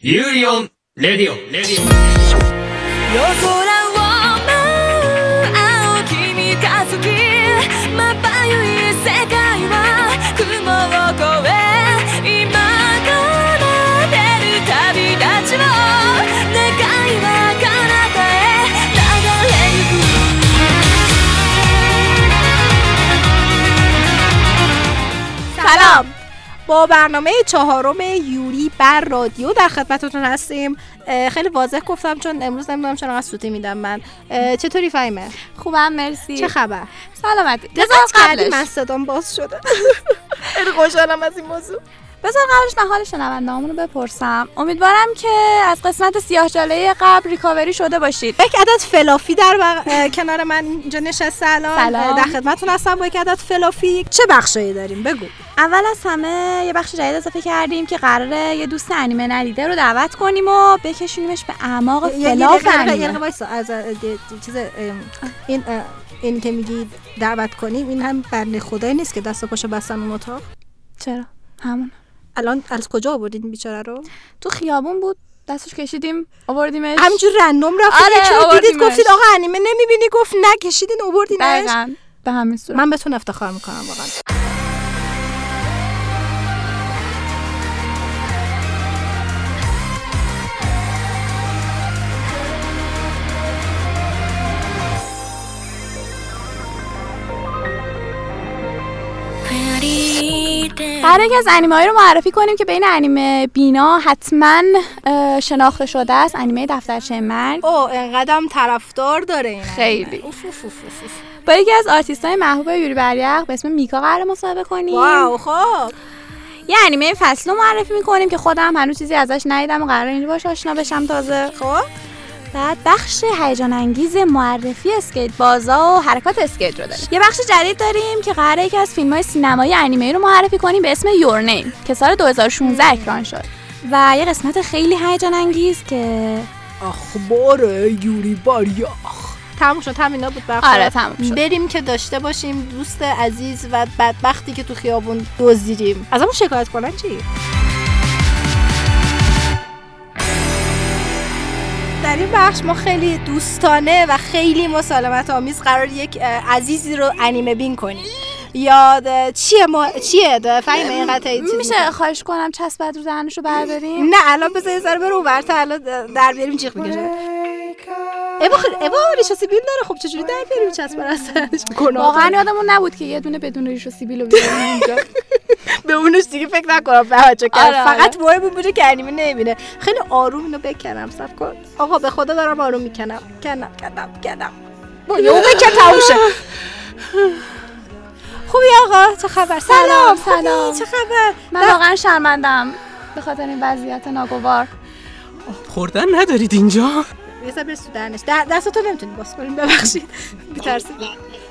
ユーリオン、レディオン、レディオン。夜空を舞う青君が好きまばゆい با برنامه چهارم یوری بر رادیو در خدمتتون هستیم. خیلی واضح گفتم چون امروز نمی‌دونم چرا انقدر سوتی میدم من. چطوری فهیمه؟ خوبم مرسی. چه خبر؟ سلامتی. قبلش. من صدام باز شده. خیلی خوشحالم از این موضوع. بذار قبلش من حال شنوندهامون رو بپرسم. امیدوارم که از قسمت سیاه جاله قبل ریکاوری شده باشید. یک عدد فلافی در اه، کنار من اینجا نشسته الان. در خدمتتون هستم. با یک عدد فلافی. چه بخشایی داریم؟ بگو. اول از همه یه بخش جدید اضافه کردیم که قراره یه دوست انیمه ندیده رو دعوت کنیم و بکشونیمش به اعماق فلاف انیمه. از چیز این این که میگی دعوت کنیم این هم بنده خدایی نیست که دست و پاشو بستن اون اتاق. چرا؟ همون الان از کجا آوردین بیچاره رو؟ تو خیابون بود دستش کشیدیم آوردیمش. همینجور رندوم رفتین آره، دیدید. گفتید آقا انیمه نمی‌بینی؟ گفت نکشیدین آوردینش. به همین صورت. من بهتون افتخار می‌کنم واقعا. قراره یکی از انیمه رو معرفی کنیم که بین انیمه بینا حتما شناخته شده است. انیمه دفترچه مرگ. او انقدرم طرفدار داره این خیلی. انیمه. اوف، اوف، اوف، اوف، اوف. با یکی از آرتیست های محبوب یوری بریق به اسم میکا قرار مصاحبه کنیم. wow خب. یه انیمه فصل رو معرفی می‌کنیم که خودم هنوز چیزی ازش ندیدم و قرار اینجا باش آشنا بشم تازه. خب. بعد بخش هیجان انگیز معرفی اسکیت بازا و حرکات اسکیت رو داریم. یه بخش جدید داریم که قراره یکی از فیلم های سینمایی انیمه رو معرفی کنیم به اسم Your Name که سال 2016 اکران شد. و یه قسمت خیلی هیجان انگیز که اخبار یوری باریاخ تموم شد همینا بود بخش. آره تموم شد. بریم که داشته باشیم دوست عزیز و بدبختی که تو خیابون دزدیدیم. از همون شکایت کنن چی؟ این بخش ما خیلی دوستانه و خیلی مسالمت آمیز قرار یک عزیزی رو انیمه بین کنیم. یا اه، چیه ما چیه؟ ده؟ فهیمه این قطعه میشه خواهش کنم چسبت رو دهنش رو برداریم؟ نه الان بذار یه ذره برو ورته الان در بیاریم جیغ می‌کشه. ایوا خیلی ایوا ریش و سیبیل داره. خب چجوری در بیاریم چسب راستش واقعا. یادمون نبود که یه دونه بدون ریش و سیبیل رو بیاریم اینجا. به اونش دیگه فکر نکنم به بچه کرد. فقط مهم بوده که انیمه نمی‌بینه. خیلی آروم اینو بکنم صف کن. آقا به خدا دارم آروم می‌کنم. کنم کنم کنم. با یهو بکن تموم شه. خوبی آقا؟ چه خبر؟ سلام سلام. چه خبر؟ من واقعا شرمندم به خاطر این وضعیت ناگوار. خوردن ندارید اینجا؟ یه سر برس تو دهنش در- دستاتو نمی‌تونی باز کنیم ببخشید بیترسی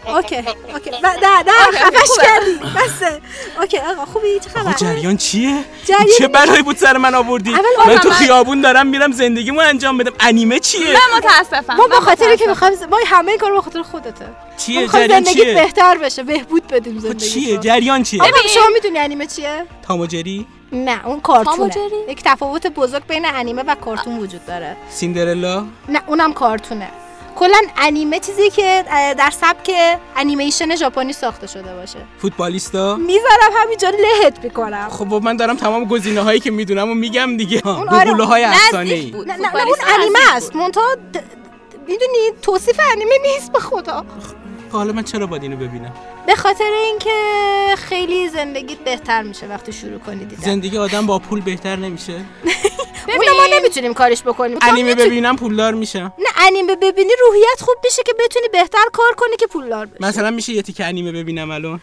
اوکی اوکی و ده ده خفش کردی بسه اوکی آقا خوبی چه خبر جریان چیه؟ جریان چه بلایی بود سر من آوردی؟ من تو خیابون دارم میرم زندگیمو انجام بدم انیمه چیه؟ من متاسفم ما من به خاطری که. می‌خوایم ما همه این کار به خاطر خودته چیه جریان زندگیت چیه؟ بهتر بشه بهبود بدیم خب زندگی چیه جریان چیه؟ آقا شما می‌دونی انیمه چیه تاموجری؟ نه اون کارتونه؟ یک تفاوت بزرگ بین انیمه و کارتون وجود داره. سیندرلا؟ نه اونم کارتونه. کلا انیمه چیزی که در سبک انیمیشن ژاپنی ساخته شده باشه. فوتبالیستا؟ می‌ذارم همینجا لهت می‌کنم. خب من دارم تمام گزینه هایی که می‌دونم و میگم دیگه. اون آره، های افسانه ای نه نه, نه اون انیمه است. د- می‌دونی توصیف انیمه نیست به خدا. حالا من چرا باید اینو ببینم؟ به خاطر اینکه خیلی زندگیت بهتر میشه وقتی شروع کنی دیدن. زندگی آدم با پول بهتر نمیشه؟ اونو ما نمی‌تونیم کارش بکنیم. انیمه ببینم پولدار میشم نه انیمه ببینی روحیت خوب میشه که بتونی بهتر کار کنی که پولدار بشی. مثلا میشه یه تیکه انیمه ببینم الان؟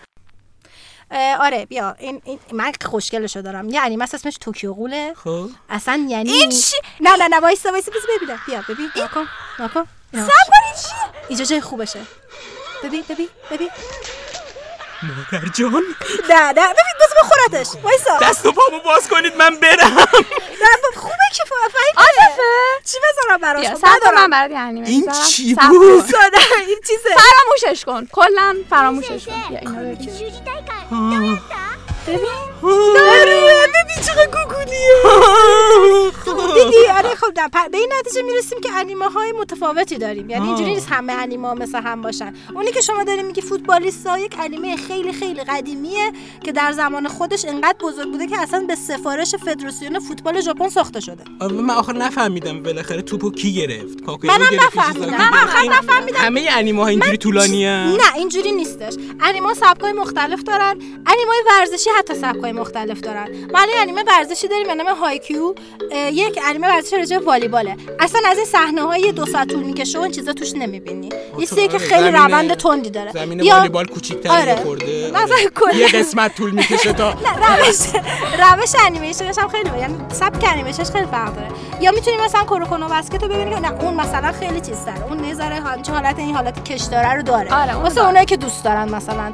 آره بیا. این, این من خوشگلشو دارم. یه انیمه است اسمش توکیو قوله خب. اصلا یعنی این چی؟ نه نه نه وایسا وایسا بذار ببینم. بیا ببین. نکن نکن صبر کنید چی؟ اینجا جای خوبشه. ببین ببین ببین. مادر جان. نه نه ببین بذار بخورتش. وایسا. دست و پامو باز کنید من برم. نه ب- خوبه که فهمیدی عاطفه. چی بذارم براش؟ بیا خب ندارم. من برات انیمه این. چی بود؟ این چیزه. فراموشش کن. کلا فراموشش کن. بیا اینو آه. ببین. آره ببین چقدر گوگولیه. دیدی؟ آره خب نه، پ- به این نتیجه می‌رسیم که انیمه های متفاوتی داریم. یعنی. اینجوری نیست همه انیمه مثل هم باشن. اونی که شما داری میگی فوتبالیست ها یک انیمه خیلی خیلی قدیمیه که در زمان خودش انقدر بزرگ بوده که اصلا به سفارش فدراسیون فوتبال ژاپن ساخته شده. من آخر نفهمیدم بالاخره توپو کی گرفت. منم نفهمیدم. من؟ آخر نفهمیدم. همه انیمه ها اینجوری طولانی نه اینجوری نیستش. انیمه سبکای مختلف دارن. انیمه ورزشی حتی سبکای مختلف دارن. ما الان انیمه ورزشی داریم به نام هایکیو. یک انیمه ورزشی راجع والیباله. اصلا از این صحنه های دو ساعت طول می‌کشه و این چیزا توش نمی‌بینی. یه چیزیه که آره، خیلی روند تندی داره. زمین یا- والیبال کوچیک‌تری آره. خورده. کلا- یه قسمت طول می‌کشه تا روش روش انیمیشنش هم خیلی یعنی سبک انیمیشنش خیلی فرق داره. یا می‌تونی مثلا کوروکونو بسکت رو ببینی که نه اون مثلا خیلی چیز داره. اون نظاره همچین حالت این حالت کش داره رو داره. آره، اون واسه. اونایی که دوست دارن مثلا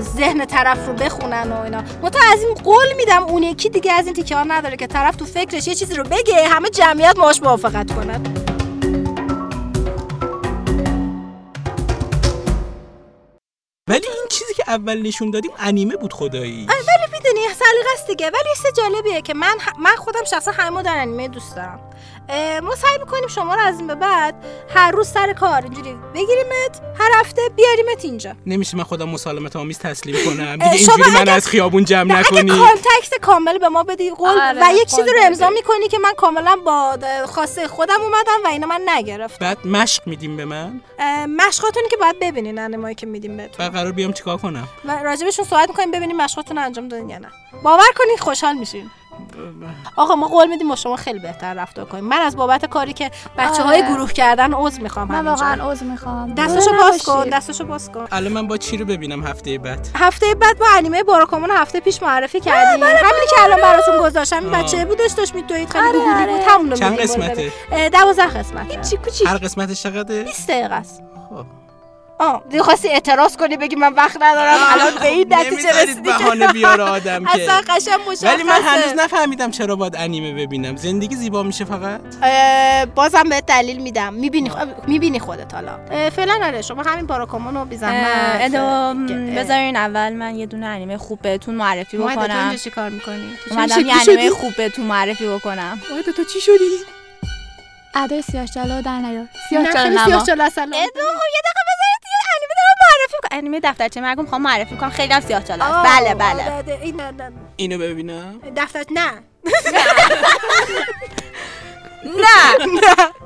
ذهن طرف رو بخونن و اینا. متا از این قول میدم اون یکی دیگه از این تیکه ها نداره که طرف تو فکرش یه چیزی رو بگه همه جمعیت ماش موافقت کنن. ولی این چیزی که اول نشون دادیم انیمه بود خدایی. ولی می‌دونی سلیقه است دیگه. ولی چیز جالبیه که من من خودم شخصا همه مدل انیمه دوست دارم. ما سعی می‌کنیم شما رو از این به بعد هر روز سر کار اینجوری بگیریمت هر هفته بیاریمت اینجا. نمیشه من خودم مسالمت آمیز تسلیم کنم. دیگه شما اینجوری من اگه- از خیابون جمع نه، اگه نکنی. کانتکت کامل به ما بدی قول آره، و یک چیزی رو امضا. می‌کنی که من کاملا با خواسته خودم اومدم و اینو من نگرفتم. بعد مشق میدیم به من؟ اه، مشقاتونی که باید ببینین انیمایی که میدیم بهتون. بعد قرار بیام چیکار کنم؟ و راجبشون صحبت می‌کنیم ببینیم مشقاتون انجام دادین یا نه. باور کنید خوشحال میشین. آقا ما قول میدیم با شما خیلی بهتر رفتار کنیم. من از بابت کاری که بچه های آره. گروه کردن عذر می‌خوام من واقعا عذر می‌خوام. دستشو باز کن دستشو باز کن. الان من با چی رو ببینم هفته بعد؟ هفته بعد با انیمه باراکامون هفته پیش معرفی کردیم. همینی که الان براتون گذاشتم. بچه بودش داشت میدوید. خیلی آره، گوگلی آره. بود همون رو چند قسمته؟ ببین. اه، دوازده قسمته. چی کوچیک؟ هر قسمتش چقدره؟ 20 دقیقه است. خب. آه. دیگه خواستی اعتراض کنی بگی من وقت ندارم الان به این نتیجه رسیدی که بهانه بیاره آدم که. اصلا قشنگ مشخصه. ولی من هنوز نفهمیدم چرا باید انیمه ببینم. زندگی زیبا میشه فقط؟ بازم به دلیل میدم. می‌بینی می‌بینی خودت حالا. فعلا آره شما همین باراکامون رو بی زحمت. بذارین اول من یه دونه انیمه خوب بهتون معرفی بکنم. اینجا چی کار می‌کنی؟ اومدم یه انیمه خوب بهتون معرفی بکنم. ماهده تو چی شدی؟ ادای سیاه در نیار. سیاه چاله نما. چاله اصلا ادو یه دقیقه بذارید یه انیمه دفترچه مرگو می‌خوام معرفی کنم. خیلی هم سیاه بله بله. اینو ببینم؟ دفتر نه. نه. نه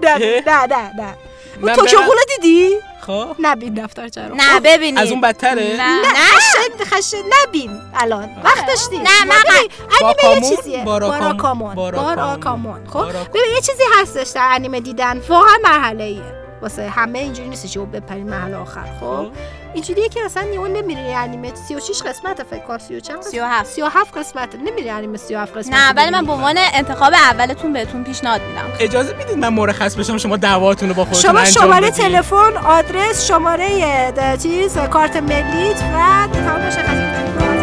نه نه نه نه اون توکیو غول دیدی؟ خب. نبین دفتر چرا نه ببینید از اون بدتره؟ نه. نه خشن خشن نبین الان. وقت داشتی. نه، من ببین، انیمه یه؟ چیزیه. باراکامون؟ باراکامون. خب. ببین یه چیزی هستش در انیمه دیدن. واقعا مرحله ایه واسه همه اینجوری نیست که بپرین محل آخر خب؟ اینجوریه که اصلا یهو نمیری انیمه 36 قسمت فکر کنم 30 و چند 37 37 قسمت نمیری انیمه 37 قسمت نه ولی من. به عنوان انتخاب اولتون بهتون پیشنهاد میدم. اجازه می‌دید من مرخص بشم؟ شما دعواتون رو با خودتون شما شماره؟ تلفن آدرس شماره چیز کارت ملیت و تمام مشخصات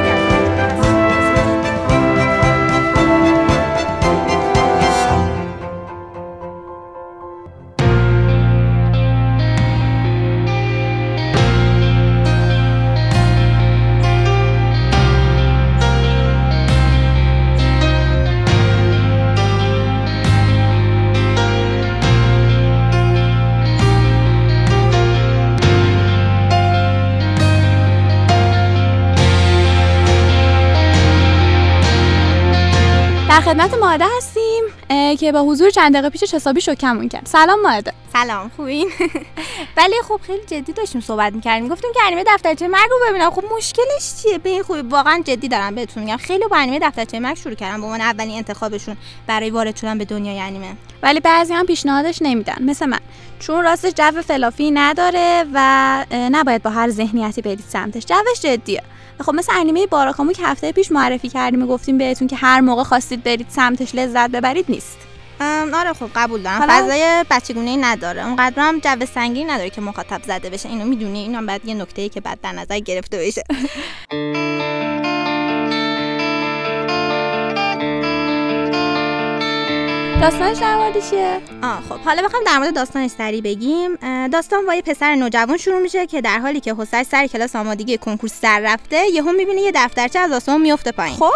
در خدمت ماده هستیم اه، که با حضور چند دقیقه پیش حسابی شوکمون کرد. سلام ماده. سلام خوبین؟ ولی خب خیلی جدی داشتیم صحبت می‌کردیم. گفتیم که انیمه دفترچه مرگ رو ببینم. خب مشکلش چیه؟ به این خوبی واقعا جدی دارم بهتون میگم. خیلی با انیمه دفترچه مرگ شروع کردم. به عنوان اولین انتخابشون برای وارد شدن به دنیای انیمه. ولی بعضی هم پیشنهادش نمیدن. مثل من. چون راستش جو فلافی نداره و نباید با هر ذهنیتی برید سمتش. جوش جدیه. خب مثل انیمه باراکامو که هفته پیش معرفی کردیم و گفتیم بهتون که هر موقع خواستید برید سمتش لذت ببرید نیست. آره خب قبول دارم. حالا- فضای بچگونه ای نداره. اونقدر هم جو سنگین نداره که مخاطب زده بشه. اینو می‌دونی اینم بعد یه نکته ای که بعد در نظر گرفته بشه. داستانش در مورد چیه؟ آه خب حالا بخوام در مورد داستانش سری بگیم. داستان با یه پسر نوجوان شروع میشه که در حالی که حسش سر کلاس آمادگی کنکور سر رفته یهو می‌بینه یه دفترچه از آسمون میفته پایین. خب.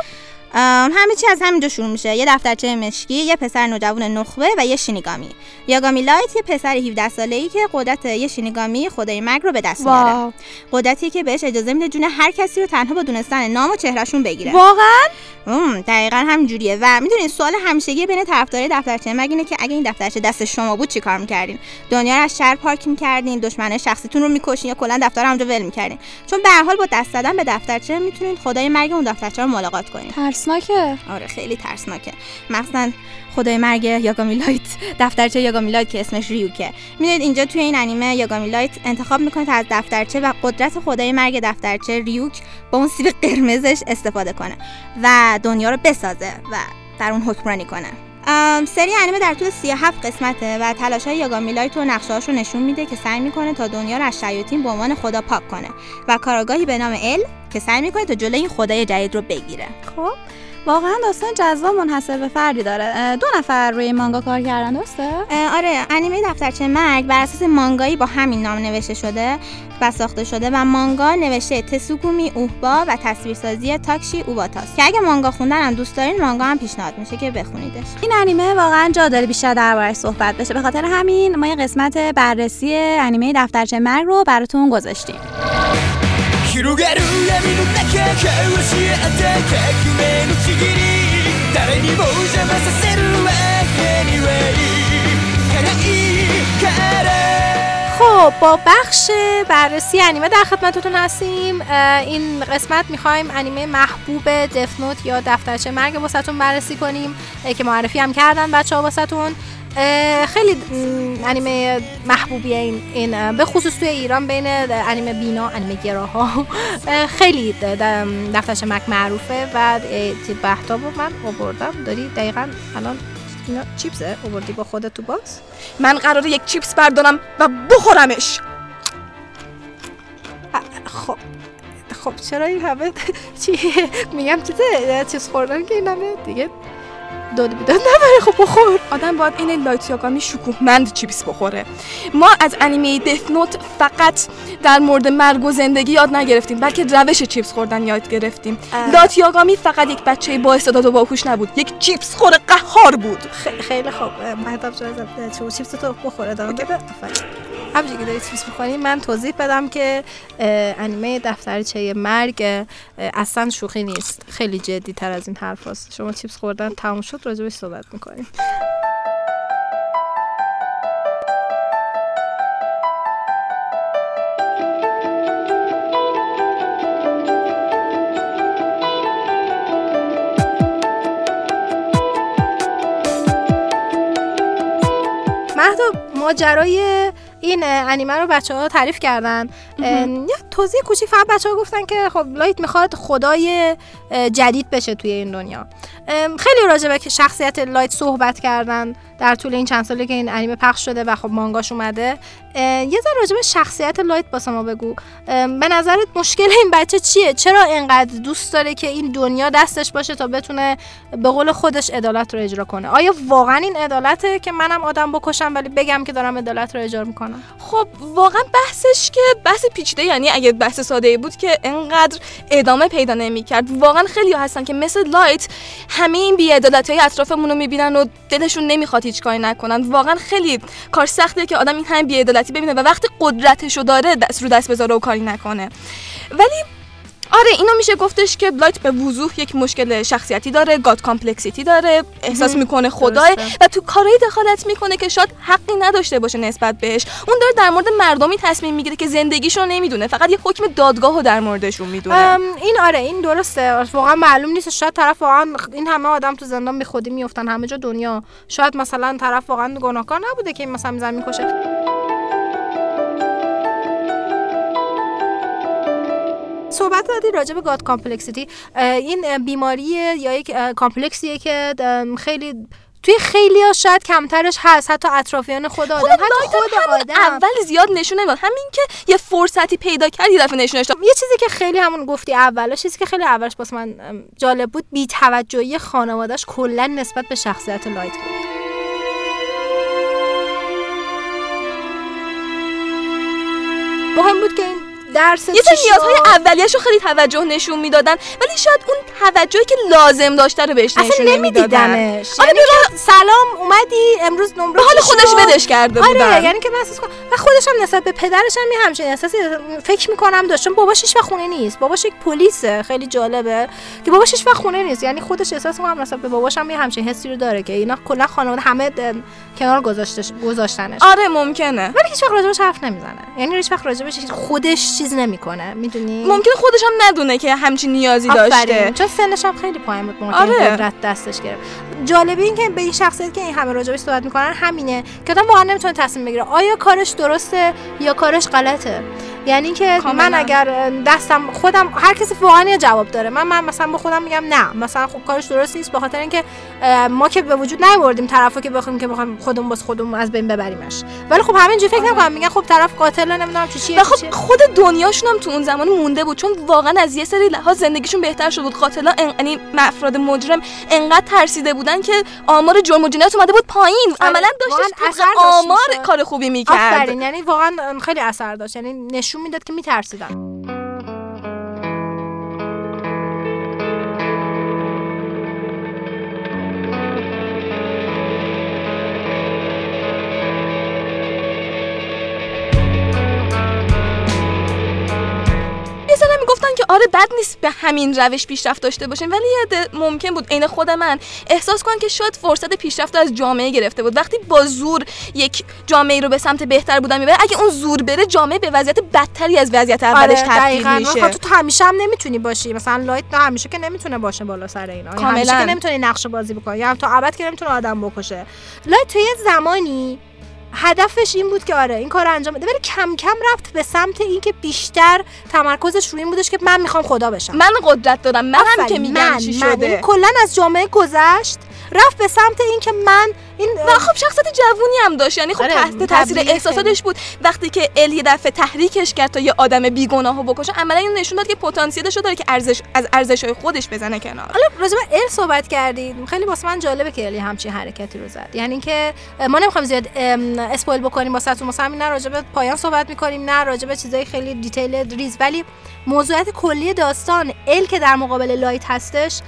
همه چی از همینجا شروع میشه. یه دفترچه مشکی یه پسر نوجوان نخبه و یه شینیگامی. یاگامی لایت یه پسر 17 ساله ای که قدرت یه شینیگامی خدای مرگ رو به دست میاره. قدرتی که بهش اجازه میده جون هر کسی رو تنها با دونستن نام و چهرهشون بگیره. واقعا؟ دقیقا هم جوریه و می‌دونین سوال همیشگی بین طرفدارای دفترچه مرگ اینه که اگه این دفترچه دست شما بود چیکار می‌کردین؟ دنیا رو از شر پاک می‌کردین دشمنای شخصیتون رو می‌کشین یا کلا دفتر همونجا ول می‌کردین. چون به هر حال با دست زدن به دفترچه می‌تونین خدای مرگ اون دفترچه رو ملاقات کنین. ترسناکه؟ آره خیلی ترسناکه. مخصوصا خدای مرگ یاگامی لایت دفترچه یاگامی لایت که اسمش ریوکه. می‌دونید اینجا توی این انیمه یاگامی لایت انتخاب می‌کنه تا از دفترچه و قدرت خدای مرگ دفترچه ریوک با اون سیب قرمزش استفاده کنه و دنیا رو بسازه و در اون حکمرانی کنه. سری انیمه در طول 37 قسمته و تلاش های یاگامی لایت و نقشه رو نشون میده که سعی می‌کنه تا دنیا رو از شیاطین به عنوان خدا پاک کنه و کاراگاهی به نام ال که سعی می‌کنه تا جلوی این خدای جدید رو بگیره. خب واقعا داستان جذاب منحصر به فردی داره. دو نفر روی مانگا کار کردن درسته؟ آره انیمه دفترچه مرگ بر اساس مانگایی با همین نام نوشته شده و ساخته شده و مانگا نوشته تسوگومی اوهبا و تصویرسازی تاکشی اوباتاست که اگه مانگا خوندن هم دوست دارین مانگا هم پیشنهاد میشه که بخونیدش. این انیمه واقعا جا داره بیشتر دربارش صحبت بشه. به خاطر همین ما یه قسمت بررسی انیمه دفترچه مرگ رو براتون گذاشتیم. 広がる闇の中交わし合った革命のちぎり誰にも邪魔させるわけにはいかないから خب با بخش بررسی انیمه در خدمتتون هستیم اه، این قسمت میخوایم انیمه محبوب دفنوت یا دفترچه مرگ واسهتون بررسی کنیم اه، که معرفی هم کردن بچه ها واسهتون اه، خیلی انیمه محبوبیه این, این به خصوص توی ایران بین انیمه بینا انیمه گراها. اه، خیلی د- د- دفترچه مرگ معروفه و بهتاب رو من آوردم. داری دقیقا الان اینا چیپسه؟ آوردی با خودت تو باکس؟ من قراره یک چیپس بردارم و بخورمش. خب خب چرا این همه چی میگم چیزه؟ چیز خوردن که این همه دیگه داد بیداد نداره خب بخور آدم باید این لایت یاگامی شکوهمند چیپس بخوره. ما از انیمه Death Note فقط در مورد مرگ و زندگی یاد نگرفتیم بلکه روش چیپس خوردن یاد گرفتیم. لایت یاگامی فقط یک بچه با استعداد و باهوش نبود یک چیپس خور قهار بود. خیلی خوب. مهتاب چیپس تو بخوره دارم. بده همینجوری که داری چیپس می‌خوری من توضیح بدم که انیمه دفترچه مرگ اصلا شوخی نیست خیلی جدی تر از این حرف هست. شما چیپس خوردن تموم شد راجبش صحبت می‌کنیم ماجرای این انیمه رو بچه ها تعریف کردن. یه توضیح کوچیک فقط بچه ها گفتن که خب لایت می‌خواد خدای جدید بشه توی این دنیا. خیلی راجع به شخصیت لایت صحبت کردن در طول این چند سالی که این انیمه پخش شده و خب مانگاش اومده. یه ذره راجع به شخصیت لایت واسه ما بگو. به نظرت مشکل این بچه چیه؟ چرا اینقدر دوست داره که این دنیا دستش باشه تا بتونه به قول خودش عدالت رو اجرا کنه؟ آیا واقعا این عدالته که منم آدم بکشم ولی بگم که دارم عدالت رو اجرا می‌کنم؟ خب واقعا بحثش که بحث پیچیده یعنی اگه بحث ساده ای بود که انقدر ادامه پیدا نمی‌کرد. واقعا خیلی هستن که مثل لایت همه این بی‌عدالتی های اطرافمون رو می‌بینن و دلشون نمی‌خواد هیچ کاری نکنن. واقعا خیلی کار سخته که آدم این همه بی‌عدالتی ببینه و وقتی قدرتشو داره دست رو دست بذاره و کاری نکنه. ولی آره اینو میشه گفتش که لایت به وضوح یک مشکل شخصیتی داره god complexity داره احساس می‌کنه خدای. و تو کارهایی دخالت می‌کنه که شاید حقی نداشته باشه نسبت بهش. اون داره در مورد مردمی تصمیم می‌گیره که زندگیشون نمی‌دونه فقط یه حکم دادگاه رو در موردشون می‌دونه. این آره این درسته. واقعا معلوم نیست شاید طرف واقعا این همه آدم تو زندان بی خودی میفتن همه جا دنیا. شاید مثلا طرف واقعا گناهکار نبوده که این مثلا می‌زنه می‌کشه صحبت دادی راجع به god complexity این اه، بیماریه یا یک complex یه که خیلی توی خیلی ها شاید کمترش هست. حتی اطرافیان خود آدم حتی لایت خود آدم. اول زیاد نشون نمی‌داد. همین که یه فرصتی پیدا کرد یه دفعه نشونش داد. یه چیزی که خیلی همون گفتی اولش چیزی که خیلی اولش واسه من جالب بود بی توجهی خانواده‌اش کلا نسبت به شخصیت لایت بود. مهم بود که این درس یه سری نیازهای اولیه‌شو خیلی توجه نشون می‌دادن ولی شاید اون توجهی که لازم داشته رو بهش نشون نمی‌دادن. نمیدیدمش آره یعنی سلام اومدی امروز نمره حال خودش؟ ولش کرده آره بودن. یعنی که من احساس کنم و خودش هم نسبت به پدرش هم یه همچین احساسی فکر می‌کنم داشت. چون باباش هیچ خونه نیست. باباش یک پلیسه. خیلی جالبه که باباش هیچ خونه نیست. یعنی خودش احساس می‌کنم نسبت به باباش هم یه همچین حسی رو داره که اینا کلا خانواده همه کنار گذاشتش گذاشتنش. آره ممکنه. ولی هیچ وقت راجبش حرف نمی‌زنه. یعنی هیچ وقت راجبش خودش چیز نمی‌کنه می‌دونی؟ ممکنه خودش هم ندونه که همچین نیازی داشته. آفرین. چون سنش هم خیلی پایین بود موقع که آره. قدرت دستش گرفت. جالبه این که به این شخصیت که این همه راجبش صحبت می‌کنن همینه که آدم واقعا نمی‌تونه تصمیم بگیره. آیا کارش درسته یا کارش غلطه؟ یعنی که کاملا. من اگر دستم خودم هر کسی واقعا یه جواب داره. من من مثلا به خودم میگم نه. مثلا خب کارش درست نیست به خاطر اینکه ما که به وجود نیاوردیم طرفو که بخوایم که بخوایم خودمون باز خودمون از بین ببریمش. ولی خب همینجوری فکر نکنم. میگن خب طرف قاتل نمی‌دونم چی چیه خب. خود دنیاشون هم تو اون زمان مونده بود چون واقعا از یه سری لحاظ زندگیشون بهتر شده بود. قاتلا یعنی افراد مجرم انقدر ترسیده بودن که آمار جرم و جنایت اومده بود پایین. آره، عملا داشتش داشت آمار. کار خوبی می‌کرد. آفرین یعنی واقعا خیلی اثر داشت. یعنی نشون می‌داد که میترسیدن. آره بد نیست به همین روش پیشرفت داشته باشیم ولی عده ممکن بود عین خود من احساس کنم که شاید فرصت پیشرفت رو از جامعه گرفته بود. وقتی با زور یک جامعه رو به سمت بهتر بودن می‌بره اگه اون زور بره جامعه به وضعیت بدتری از وضعیت اولش آره تبدیل میشه. تو همیشه هم نمی‌تونی باشی. مثلا لایت نه همیشه که نمی‌تونه باشه بالا سر اینا. یعنی همیشه کاملاً. که نمی‌تونی نقش بازی بکنی. یا هم تا ابد که نمی‌تونه آدم بکشه. لایت تو یه زمانی هدفش این بود که آره این کار انجام بده. ولی کم کم رفت به سمت اینکه بیشتر تمرکزش روی این بودش که من می‌خوام خدا بشم. من قدرت دارم منم آفرین، که میگم من چی من. شده. یعنی کلا از جامعه گذشت. رفت به سمت اینکه من این و خب شخصیت جوونی هم داشت. یعنی خب آره، تحت تاثیر احساساتش بود. وقتی که ال یه دفعه تحریکش کرد تا یه آدم بیگناهو بکشه عملا این نشون داد که پتانسیلش رو داره که ارزش از ارزش‌های خودش بزنه کنار. حالا راجع به ال صحبت کردید. خیلی واسه من جالبه که الی همچین حرکتی رو زد. یعنی که ما نمی‌خوایم زیاد spoil بکنیم واسهتون مثلا همین نه راجع به پایان صحبت می‌کنیم نه راجع به چیزای خیلی detail ریز. ولی موضوعات کلی داستان ال که در مقابل لایت هستش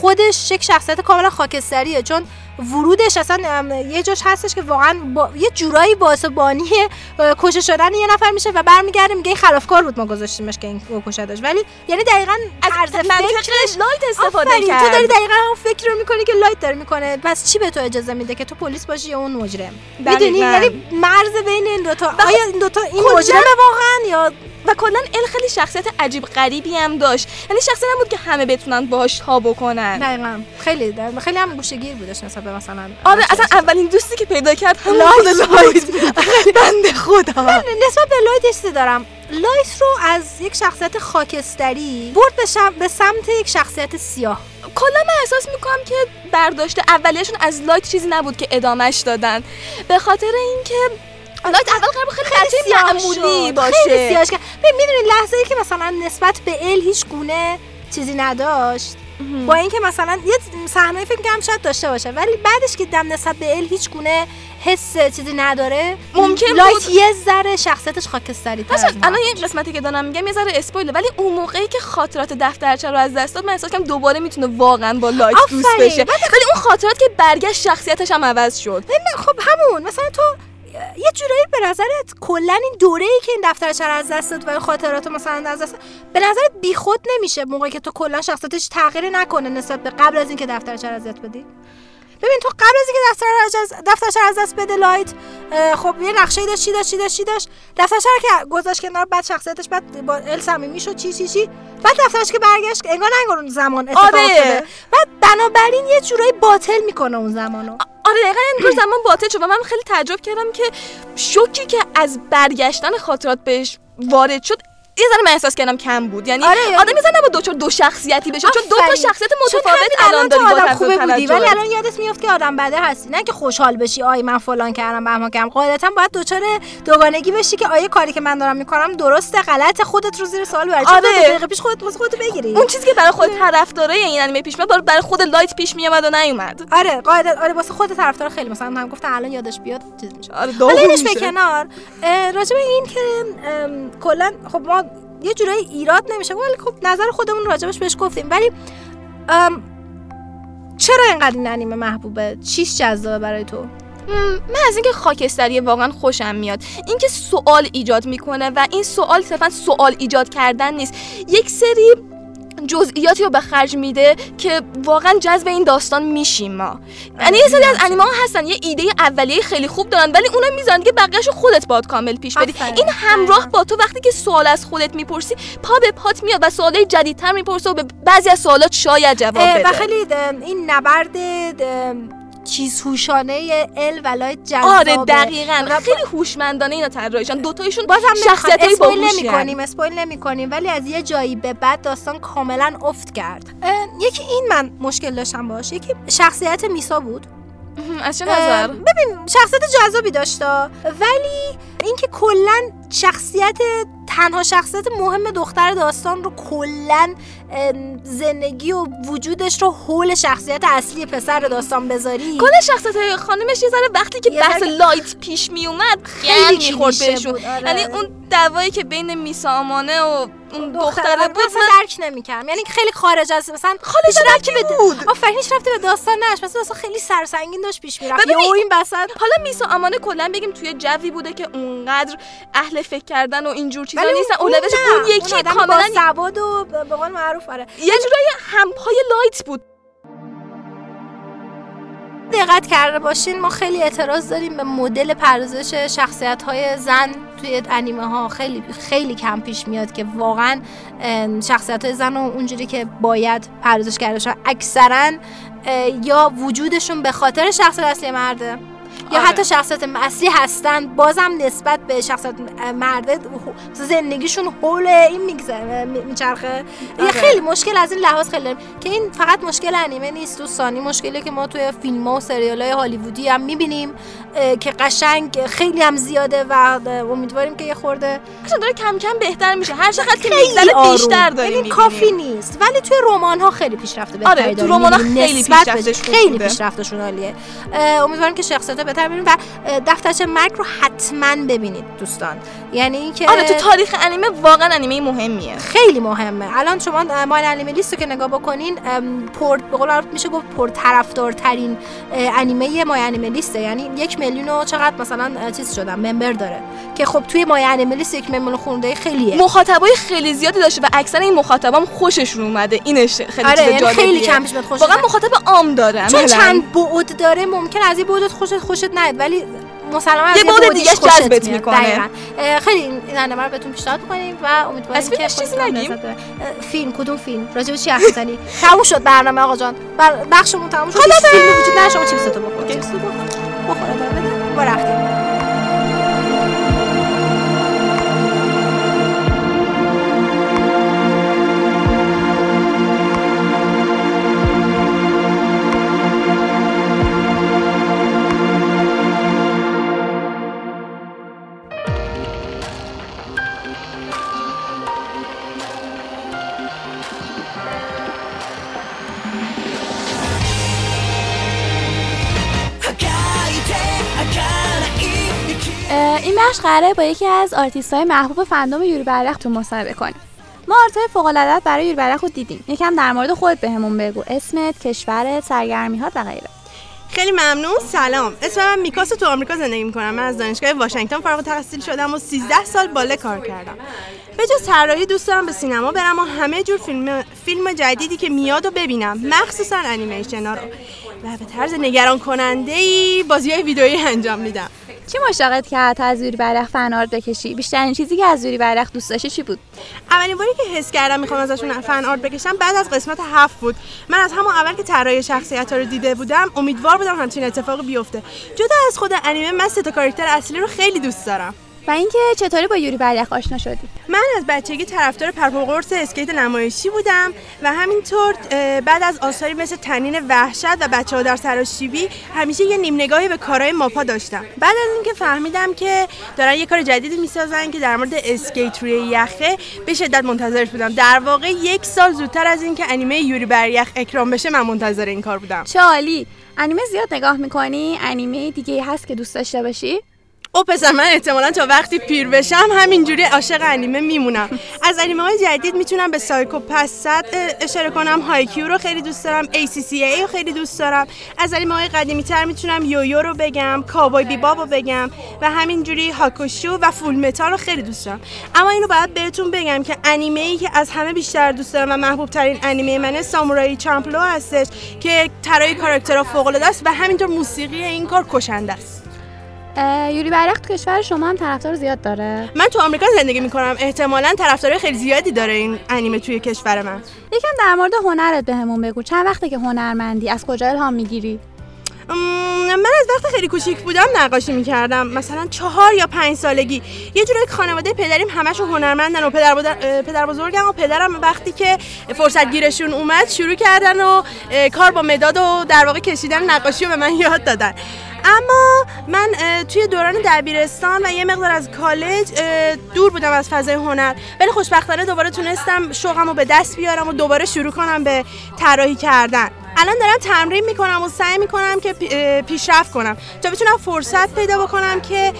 خودش یک شخصیت کاملا خاکستریه چون ورودش اصلا یه جاش هستش که واقعا با یه جورایی باعث بانی اه، کشته شدن یه نفر میشه و برمیگرده میگه این خلافکار بود ما گذاشتیمش که این ولی یعنی دقیقاً از طرز منطق فکرش لایت استفاده کرد تو داری دقیقا همون فکر رو می‌کنی که لایت داره می‌کنه. پس چی به تو اجازه میده که تو پلیس باشی یا اون مجرم؟ می‌دونی؟ دقیقاً. یعنی مرز بین این دوتا آیا این دوتا این کلاً- مجرمه واقعا یا کلا ال خیلی شخصیت عجیب غریبی هم داشت. یعنی شخصی نبود که همه بتونن باهاش تا بکنن. دقیقا. خیلی خیلی هم گوشه‌گیر بودش نسبت به مثلا آره اصلا اولین دوستی که پیدا کرد همون لایت خود لایت بنده خدا نسبت به لایت چیزی دارم. لایت رو از یک شخصیت خاکستری برد به, شم- به سمت یک شخصیت سیاه. کلا من احساس می‌کنم که برداشت اولیشون از لایت چیزی نبود که ادامش دادن. به خاطر اینکه لایت اول قرار خیلی سیاه معمولی. باشه. خیلی سیاهش کرد می‌دونی لحظه ای که مثلا نسبت به ال هیچ گونه چیزی نداشت با اینکه مثلا یه صحنه فکر کنم شاید داشته باشه ولی بعدش که دم نسبت به ال هیچ گونه حس چیزی نداره ممکن لایت بود- یه ذره شخصیتش خاکستری تر الان یه قسمتی که دارم میگم یه ذره spoil ولی اون موقعی که خاطرات دفترچه رو از دست داد من احساس کنم دوباره می‌تونه واقعا با لایت دوست. بشه. ولی اون خاطرات که برگشت شخصیتش هم عوض شد. خب همون. مثلا تو یه جورایی به نظرت کلا این دوره ای که این دفترچه از دست و این خاطرات مثلا از دست به نظرت بیخود نمیشه موقعی که تو کلا شخصیتش تغییر نکنه نسبت به قبل از اینکه دفترچه رو از دست بدی؟ ببین تو قبل از اینکه دفتر رو از دست بده لایت خب یه نقشه داشت چی داشت چی داشت چی داشت؟ دفترچه رو که گذاشت کنار بعد شخصیتش بعد با ال صمیمی شد چی چی چی بعد دفترش که برگشت انگار انگار اون زمان اتفاق آره. بعد بنابراین یه جورایی باطل می‌کنه اون زمانو آره دقیقا این زمان باطل شد. و من خیلی تعجب کردم که شوکی که از برگشتن خاطرات بهش وارد شد یه ذره من احساس کردم کم بود. یعنی آره، آدم یه ذره دو دو شخصیتی بشه. چون دو تا. شخصیت متفاوت الان داری با آدم خوبه بودی. ولی الان یادت میفت که آدم بده هستی. نه که خوشحال بشی آی من فلان کردم بهمان کردم. قاعدتا باید دچار دوگانگی بشی که آیا کاری که من دارم می‌کنم درسته غلط. خودت رو زیر سوال ببری آره. دقیقه پیش خودت واسه خودت بگیری؟ اون چیزی که برای خود طرفدارای این انیمه پیش میاد برای خود لایت پیش میومد و نیومد. آره قاعدت آره واسه خود طرفدار خیلی. مثلا هم گفتن الان یادش بیاد چیز میشه. آره به کنار راجع به این که کلا خب ما یه جورایی ایراد نمیشه ولی خب نظر خودمون راجبش بهش گفتیم. ولی چرا اینقدر این انیمه محبوبه؟ چیش جذابه برای تو؟ من از اینکه خاکستری واقعا خوشم میاد. اینکه سوال ایجاد می‌کنه و این سوال صرفا سوال ایجاد کردن نیست. یک سری جزئیاتی رو به خرج میده که واقعا جذب این داستان میشیم ما. یعنی یه سری از انیمه ها هستن یه ایده اولیه خیلی خوب دارن ولی اونا می‌ذارن که بقیه‌شو خودت باید کامل پیش بدی. این همراه با تو وقتی که سوال از خودت می‌پرسی پا به پات میاد و سوالای جدیدتر می‌پرسه و به بعضی از سوالات شاید جواب بده. و خیلی این نبرد چیز هوشانه ال و لایت جذابه. آره دقیقا. و خیلی هوشمندانه اینا طراحیشن دوتایشون بازم شخصیت های اسپویل باهوشی نمی کنیم اسپویل نمی کنیم ولی از یه جایی به بعد داستان کاملا افت کرد. یکی این من مشکل داشتم باش. یکی شخصیت میسا بود. از چه نظر؟ ببین شخصیت جذابی داشته ولی اینکه کلا شخصیت تنها شخصیت مهم دختر داستان رو کلا زندگی و وجودش رو حول شخصیت اصلی پسر داستان بذاری کل شخصیت خانمش یه ذره وقتی که بحث لایت پیش می اومد خیلی می‌خورد بهشون آره. یعنی اون دعوایی که بین میسا آمانه و اون دختره بود من درک نمی‌کردم. یعنی خیلی خارج از مثلا خارج ربطی به بود. آفرین هیچ ربطی به داستان نش. مثلا خیلی سرسنگین داشت پیش می‌رفت. یا این وسط حالا میسا آمانه کلا بگیم توی جوی بوده که اونقدر اهل فکر کردن و اینجور چیزا نیستن. اون اولویت نه. اون یکی کاملا سواد و به به قول معروف آره. یه جورایی همپای لایت بود. دقت کرده باشین ما خیلی اعتراض داریم به مدل پردازش شخصیت های زن توی انیمه ها خیلی خیلی کم پیش میاد که واقعا شخصیت های زن رو اونجوری که باید پردازش کرده باشن اکثرا یا وجودشون به خاطر شخصیت اصلی مرده. یا آره. حتی شخصیت اصلی هستن بازم نسبت به شخصیت مرده زندگیشون حول این میگذره میچرخه یه آره. خیلی مشکل از این لحاظ خیلی داریم که این فقط مشکل انیمه نیست دوستانی مشکلی که ما توی فیلم ها و سریال های هالیوودی هم می‌بینیم که قشنگ خیلی هم زیاده و امیدواریم که یه خورده داره کم کم بهتر میشه هر چقدر که میگذره. بیشتر داریم یعنی کافی نیست ولی توی رمان ها خیلی پیشرفته آره، تو داریم. رمان‌ها یعنی خیلی نسبت به- پیشرفتش خوب خیلی. پیشرفتشون عالیه اه، امیدواریم که شخصیت بهتر ببینیم و اه، دفترچه مرگ رو حتما ببینید دوستان. یعنی اینکه آره تو تاریخ انیمه واقعا انیمه مهمیه. خیلی مهمه. الان شما ما انیمه لیست رو که نگاه بکنین پر به قول میشه گفت پر طرفدارترین انیمه مای انیمه لیسته. یعنی یک میلیون و چقدر مثلا چیز شدن ممبر داره. که خب توی مای انیمه لیست یک میلیون خونده خیلیه. مخاطبای خیلی زیادی داشته و اکثر این مخاطبام خوششون اومده. اینش خیلی آره چیز یعنی جالبیه. خیلی کم پیش میاد خوشش واقعا. مخاطب عام داره چون. چند بعد داره ممکن از این بعدت خوشت خوشت نیاد ولی مسلما یه بعد دیگه‌ش خوشت جذبت. می‌کنه. خیلی این انیمه رو بهتون پیشنهاد می‌کنیم و امیدواریم که چیزی نگیم؟ فیلم کدوم فیلم؟ راجع به چی حرف می‌زنی؟ تموم شد برنامه آقا جان. بخشمون تموم شد. هیچ فیلمی وجود نداره شما چیپستو بخور چیپستو بخور بخور ما رفتیم. قراره با یکی از آرتیست های محبوب fandom یوری بر یخ تو مصاحبه کنیم. ما art ای فوق العاده برای یوری بر یخ رو دیدیم. یکم در مورد خودت بهمون بگو. اسمت کشورت سرگرمیهات و غیره. خیلی ممنون. سلام. اسم من میکاس تو آمریکا زندگی می‌کنم. من از دانشگاه واشنگتن فارغ التحصیل شدم و 13 سال باله کار کردم. به جز طراحی دوست دارم به سینما برم و همه جور فیلم فیلم جدیدی که میاد و ببینم. مخصوصا انیمیشن ها رو. و به طرز نگران کننده ای بازی های ویدئویی انجام میدم. چی مشتاقت حتی از یوری بر یخ fan art بکشی؟ بیشترین چیزی که از یوری بر یخ دوست داشتی چی بود؟ اولین باری که حس کردم می‌خوام ازشون fan art بکشم بعد از قسمت هفت بود. من از همون اول که طراحی شخصیت ها رو دیده بودم امیدوار بودم همچین اتفاقی بیفته. جدا از خود انیمه من سه تا کاراکتر اصلی رو خیلی دوست دارم. و اینکه چطوری با یوری بر یخ آشنا شدی؟ من از بچگی طرفدار پر و پا قرص اسکیت نمایشی بودم و همینطور بعد از آثاری مثل طنین وحشت و بچه ها در سراشیبی همیشه یه نیم نگاهی به کارهای ماپا داشتم. بعد از اینکه فهمیدم که دارن یه کار جدیدی می‌سازن که در مورد اسکیت روی یخه به شدت منتظرش بودم. در واقع یک سال زودتر از اینکه انیمه یوری بر یخ اکرام بشه من منتظر این کار بودم. چه عالی انیمه زیاد نگاه می‌کنی؟ انیمه دیگه هست که دوست داشته باشی؟ او پسر من احتمالا تا وقتی پیر بشم همینجوری عاشق انیمه میمونم. از انیمه های جدید می‌تونم به سایکو پسد اشاره کنم هایکیو رو خیلی دوست دارم ACCA رو خیلی دوست دارم. از انیمه های قدیمی تر می‌تونم یویو رو بگم کابوی بیباب رو بگم و همینجوری هاکوشو و فول متال رو خیلی دوست دارم. اما اینو باید بهتون بگم که انیمه ای که از همه بیشتر دوست دارم و محبوب ترین انیمه منه سامورایی چامپلو هستش که طراحی کاراکترها فوق العاده است و همینطور موسیقی این کار کشنده است. یوری بر یخ تو کشور شما هم طرفدار زیاد داره. من تو آمریکا زندگی می‌کنم. احتمالا طرفدارای خیلی زیادی داره این انیمه توی کشور من. یکم در مورد هنرت بهمون بگو. چند وقته که هنرمندی؟ از کجا الهام می‌گیری؟ من از وقت خیلی کوچیک بودم نقاشی می‌کردم. مثلا چهار یا پنج سالگی. یه جورایی خانواده پدریم همشون هنرمندن و پدر, پدر بزرگم و پدرم وقتی که فرصت گیرشون اومد شروع کردن و کار با مداد و در واقع کشیدن نقاشی رو به من یاد دادن. اما من توی دوران دبیرستان و یه مقدار از کالج دور بودم از فضای هنر. ولی خوشبختانه دوباره تونستم شوقم رو به دست بیارم و دوباره شروع کنم به طراحی کردن. الان دارم تمرین می‌کنم و سعی می‌کنم که پیشرفت کنم. تا بتونم فرصت پیدا بکنم که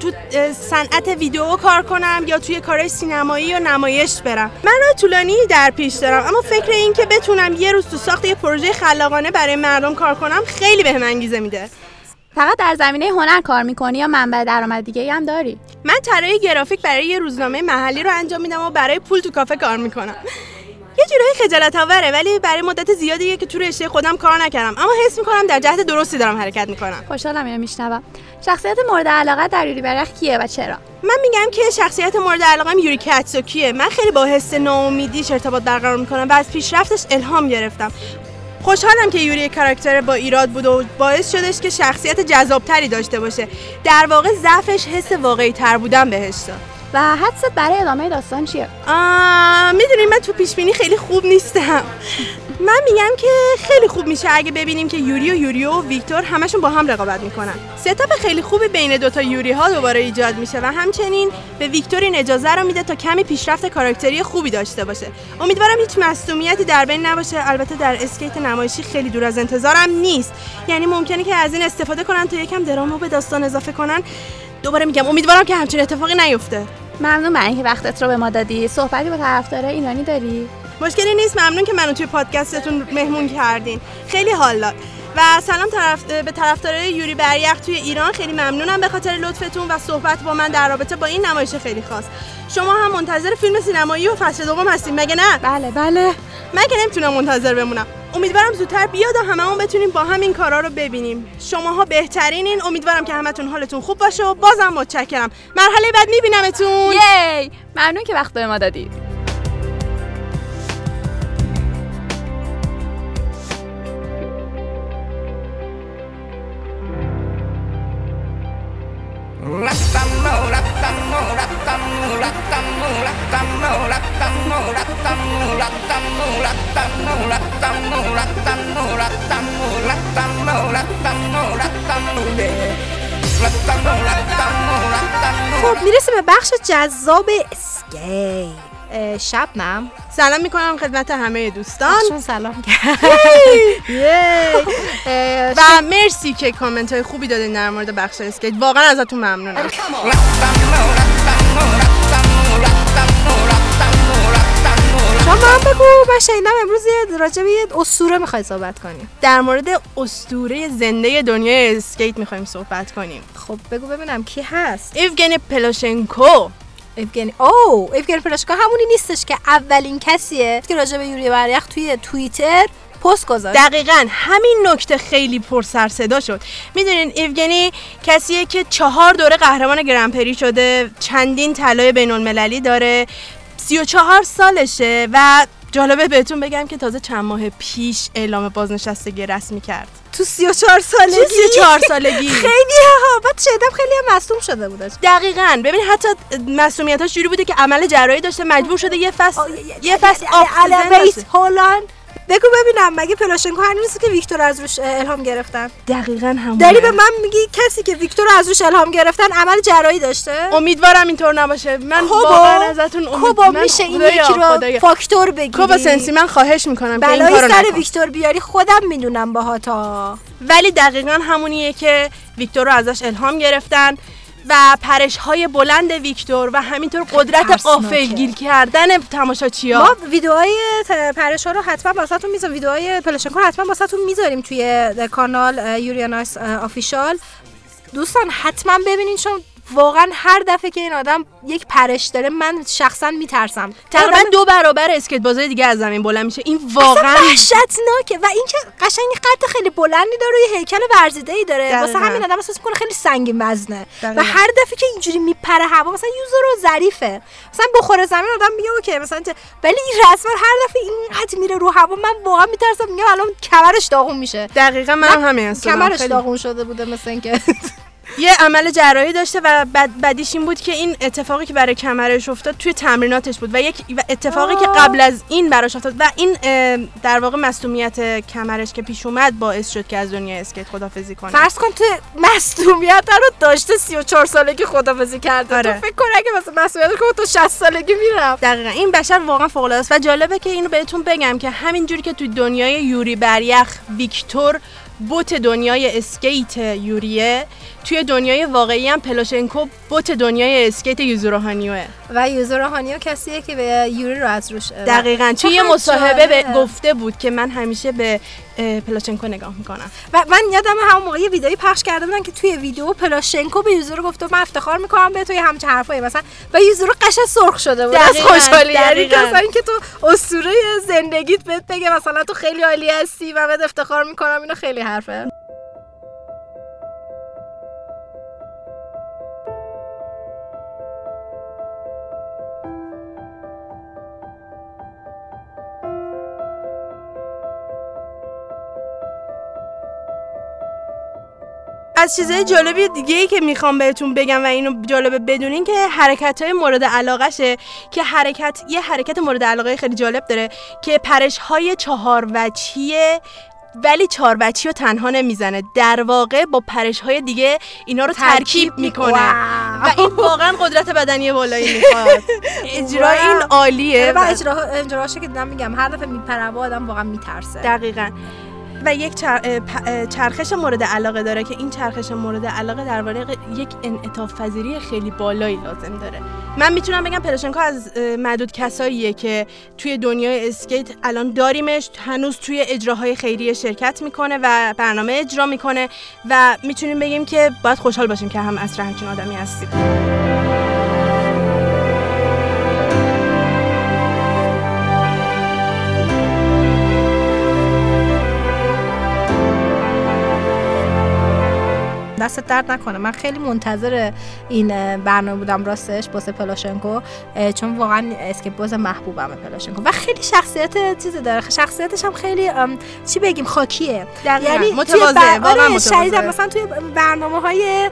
تو صنعت ویدیو کار کنم یا توی کارهای سینمایی و نمایش برم. من راه طولانی در پیش دارم اما فکر این که بتونم یه روز تو ساخت یه پروژه خلاقانه برای مردم کار کنم خیلی بهم انگیزه میده. فقط در زمینه هنر کار می‌کنی یا منبع درآمد دیگه هم داری؟ من طراحی گرافیک برای یه روزنامه محلی رو انجام میدم و برای پول تو کافه کار می‌کنم. یه جورایی خجالت آوره ولی برای مدت زیادیه که تو رشته خودم کار نکردم. اما حس می‌کنم در جهت درستی دارم حرکت می‌کنم. خوشحالم اینو میشنوم. شخصیت مورد علاقه در یوری برق کیه و چرا؟ من میگم که شخصیت مورد علاقم یوری کاتسوکیه. من خیلی با حس ناامیدیش ارتباط برقرار می‌کنم و از پیشرفتش الهام گرفتم. خوشحالم که یوری کاراکتر با ایراد بود و باعث شدش که شخصیت جذابتری داشته باشه. در واقع ضعفش حس واقعی تر بودن بهش داد. و حدست برای ادامه داستان چیه؟ می‌دونی من تو پیش بینی خیلی خوب نیستم. من میگم که خیلی خوب میشه اگه ببینیم که یوری و یوریو و ویکتور همشون با هم رقابت می‌کنن. ستاپ خیلی خوبی بین دوتا یوری ها دوباره ایجاد میشه و همچنین به ویکتور این اجازه رو میده تا کمی پیشرفت کاراکتری خوبی داشته باشه. امیدوارم هیچ مصدومیتی در بین نباشه. البته در اسکیت نمایشی خیلی دور از انتظارم نیست. یعنی ممکنه که از این استفاده کنن تا یکم درامو به داستان اضافه کنن. دوباره میگم امیدوارم که همچین اتفاقی نیفته. ممنون برای اینکه وقتت رو به ما دادی. صحبتی با طرفدار ایرانی داری؟ مشکلی نیست ممنون که منو توی پادکستتون مهمون کردین. خیلی حال داد. و سلام طرف به طرفدارای یوری بریخ توی ایران. خیلی ممنونم به خاطر لطفتون و صحبت با من در رابطه با این نمایش خیلی خاص. شما هم منتظر فیلم سینمایی و فصل دوم هستین مگه نه؟ بله بله. من که نمی‌تونم منتظر بمونم. امیدوارم زودتر بیاد و هممون بتونیم با هم این کارا رو ببینیم. شماها بهترینین. امیدوارم که همتون حالتون خوب باشه و بازم متشکرم. مرحله بعد میبینمتون. یی! ممنون که وقت به ما دادی خب می‌رسه به بخش جذاب اسکیت. اه، شبنم سلام می‌کنم خدمت همه دوستان. سلام و مرسی که کامنت های خوبی دادین در مورد بخش اسکیت واقعا ازتون ممنونم. شما هم بگو من شنیدم امروز یه راجع به یه اسطوره می‌خوای صحبت کنیم در مورد اسطوره زنده دنیای اسکیت می‌خوایم صحبت کنیم. خب بگو ببینم کی هست. ایوگنی پلوشنکو. ایوگنی او ایوگنی پلاشکا همونی نیستش که اولین کسیه که راجع به یوری بر یخ توی توییتر پست گذاشت. دقیقا همین نکته خیلی پر سر صدا شد. می‌دونین ایوگنی کسیه که چهار دوره قهرمان Grand Prix شده چندین طلای بین المللی داره 34 سالشه و جالبه بهتون بگم که تازه چند ماه پیش اعلام بازنشستگی رسمی کرد. تو 34 سالگی؟ چه 34 سالگی. خیلی ها. بعد شنیدم خیلی هم مصدوم شده بودش. دقیقا. ببین حتی مسئولیتاش جوری بوده که عمل جراحی داشته مجبور شده یه فصل یه فصل آف. هولند بگو ببینم مگه پلاشنکو هنوز نیست که ویکتور از روش الهام گرفتن. دقیقا همون داری به من میگی کسی که ویکتور از روش الهام گرفتن عمل جراحی داشته؟ امیدوارم اینطور نباشه. من واقعا ازتون امید کوبا من میشه این یکی رو. فاکتور بگیری؟ کوبا سنسی من خواهش می‌کنم که این کارو سر ویکتور بیاری خودم می‌دونم باهاتا. ولی دقیقا همونیه که ویکتور رو ازش الهام گرفتن. و پرش های بلند ویکتور و همینطور قدرت. غافلگیر کردن تماشاچی ما ویدیوهای پرش ها رو حتما واسهتون می‌ذاریم. ویدیوهای پلاشنکو رو حتما واسهتون می‌ذاریم توی کانال اه، official. دوستان حتما ببینین چون واقعا هر دفعه که این آدم یک پرش داره من شخصا میترسم تقریبا دو برابر اسکیت بازای دیگه از زمین بلند میشه این واقعا وحشتناکه و اینکه قشنگ یه قد خیلی بلندی داره و یه هیکل ورزیده ای داره واسه. همین آدم احساس می‌کنه خیلی سنگین وزنه و. هر دفعه که اینجوری میپره هوا مثلا یوزر رو ظریفه مثلا بخوره زمین آدم میگه اوکی مثلا ولی این رسما هر دفعه اینقدر میره رو هوا من واقعا میترسم میگم الان کمرش داغون میشه دقیقا منم همین دارم. کمرش. داغون شده بوده مثل اینکه یه عمل جراحی داشته و بد بدیش این بود که این اتفاقی که برای کمرش افتاد توی تمریناتش بود و یک اتفاقی که قبل از این براش افتاد و این در واقع مصدومیت کمرش که پیش اومد باعث شد که از دنیای اسکیت خدافزی کنه. فرض کن تو مصدومیت رو داشته 34 سالگی خدافزی کرده آره. تو فکر کن اگه مثلا مصدومیت که تو 60 سالگی می‌رفت. دقیقا. این بشر واقعا فوق العاده است. و جالبه که اینو بهتون بگم که همینجوری که توی دنیای یوری بر یخ ویکتور بت دنیای اسکیت یوریه. توی دنیای واقعی هم پلاشنکو بت دنیای اسکیت یوزورو هانیوئه. و یوزر هانیو کسیه که به یوری رو از روش دقیقا. توی یه مصاحبه به. گفته بود که من همیشه به پلاشنکو نگاه می‌کنم. و من یادم همون موقع یه ویدئویی پخش کرده بودن که توی ویدیو پلاشنکو به یوزر گفته من افتخار می‌کنم به توی همچین حرفایی. مثلا و یوزر قشنگ سرخ شده بود از خوشحالی. یعنی مثلا اینکه تو اسطوره زندگیت بهت بگه مثلا تو خیلی عالی هستی و بهت افتخار می‌کنم اینو خیلی حرفه. از چیزای جالبی دیگه ای که می‌خوام بهتون بگم و اینو جالبه بدونین که حرکت های مورد علاقشه که حرکت یه حرکت مورد علاقه خیلی جالب داره که پرش های چهار وچیه ولی چهار وچی رو تنها نمی‌زنه. در واقع با پرش های دیگه اینا رو ترکیب می‌کنه. و این واقعا قدرت بدنی بالایی می‌خواد. اجرا این عالیه و و اجرا اجراهاشو که دیدم میگم هر دفعه میپره هوا آدم واقعا میترسه. دقیقا. و یک چرخش مورد علاقه داره که این چرخش مورد علاقه در واقع یک انعطاف پذیری خیلی بالایی لازم داره. من می‌تونم بگم پلاشنکو از معدود کساییه که توی دنیای اسکیت الان داریمش هنوز توی اجراهای خیریه شرکت می‌کنه و برنامه اجرا می‌کنه و می‌تونیم بگیم که باید خوشحال باشیم که هم اصر همچین آدمی هستیم. دستت درد نکنه. من خیلی منتظر این برنامه بودم راستش واسه پلاشنکو چون واقعا اسکیت باز محبوبمه پلاشنکو. و خیلی شخصیت چیزی داره. شخصیتش هم خیلی چی بگیم خاکیه. یعنی بر- واقعاً آره،. شدیداً مثلا توی برنامه های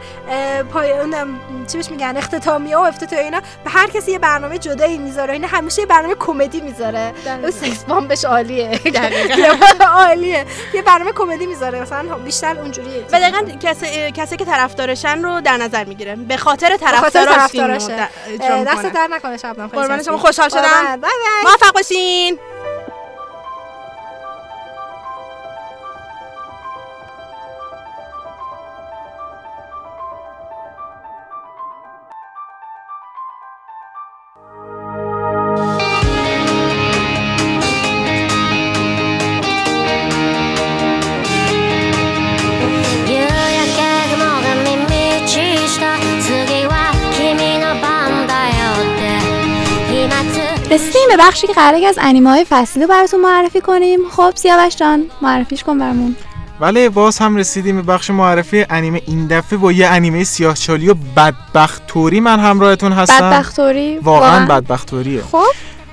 پایان ام، چی بهش میگن اختتامیه و افتتاحیه اینا به هر کسی یه برنامه جدایی می‌ذاره. این همیشه یه برنامه کمدی می‌ذاره. sex bomb ش عالیه. دقیقاً. عالیه. یه برنامه کمدی می‌ذاره. مثلا بیشتر اونجوریه. و دقیقا کسی, که طرفدارشن رو در نظر می‌گیره به خاطر طرفداراش دست. در نکنه خیلی قربان. شما خوشحال شدم. موفق باشین رسیدیم به بخشی که قراره از انیمه های فصلی براتون معرفی کنیم. خب سیاوش جان معرفیش کن برامون. بله باز هم رسیدیم به بخش معرفی انیمه این دفعه با یه انیمه سیاهچالی و بدبخت توری من همراهتون هستم. بدبختوری؟ واقعا بدبخت توریه خب.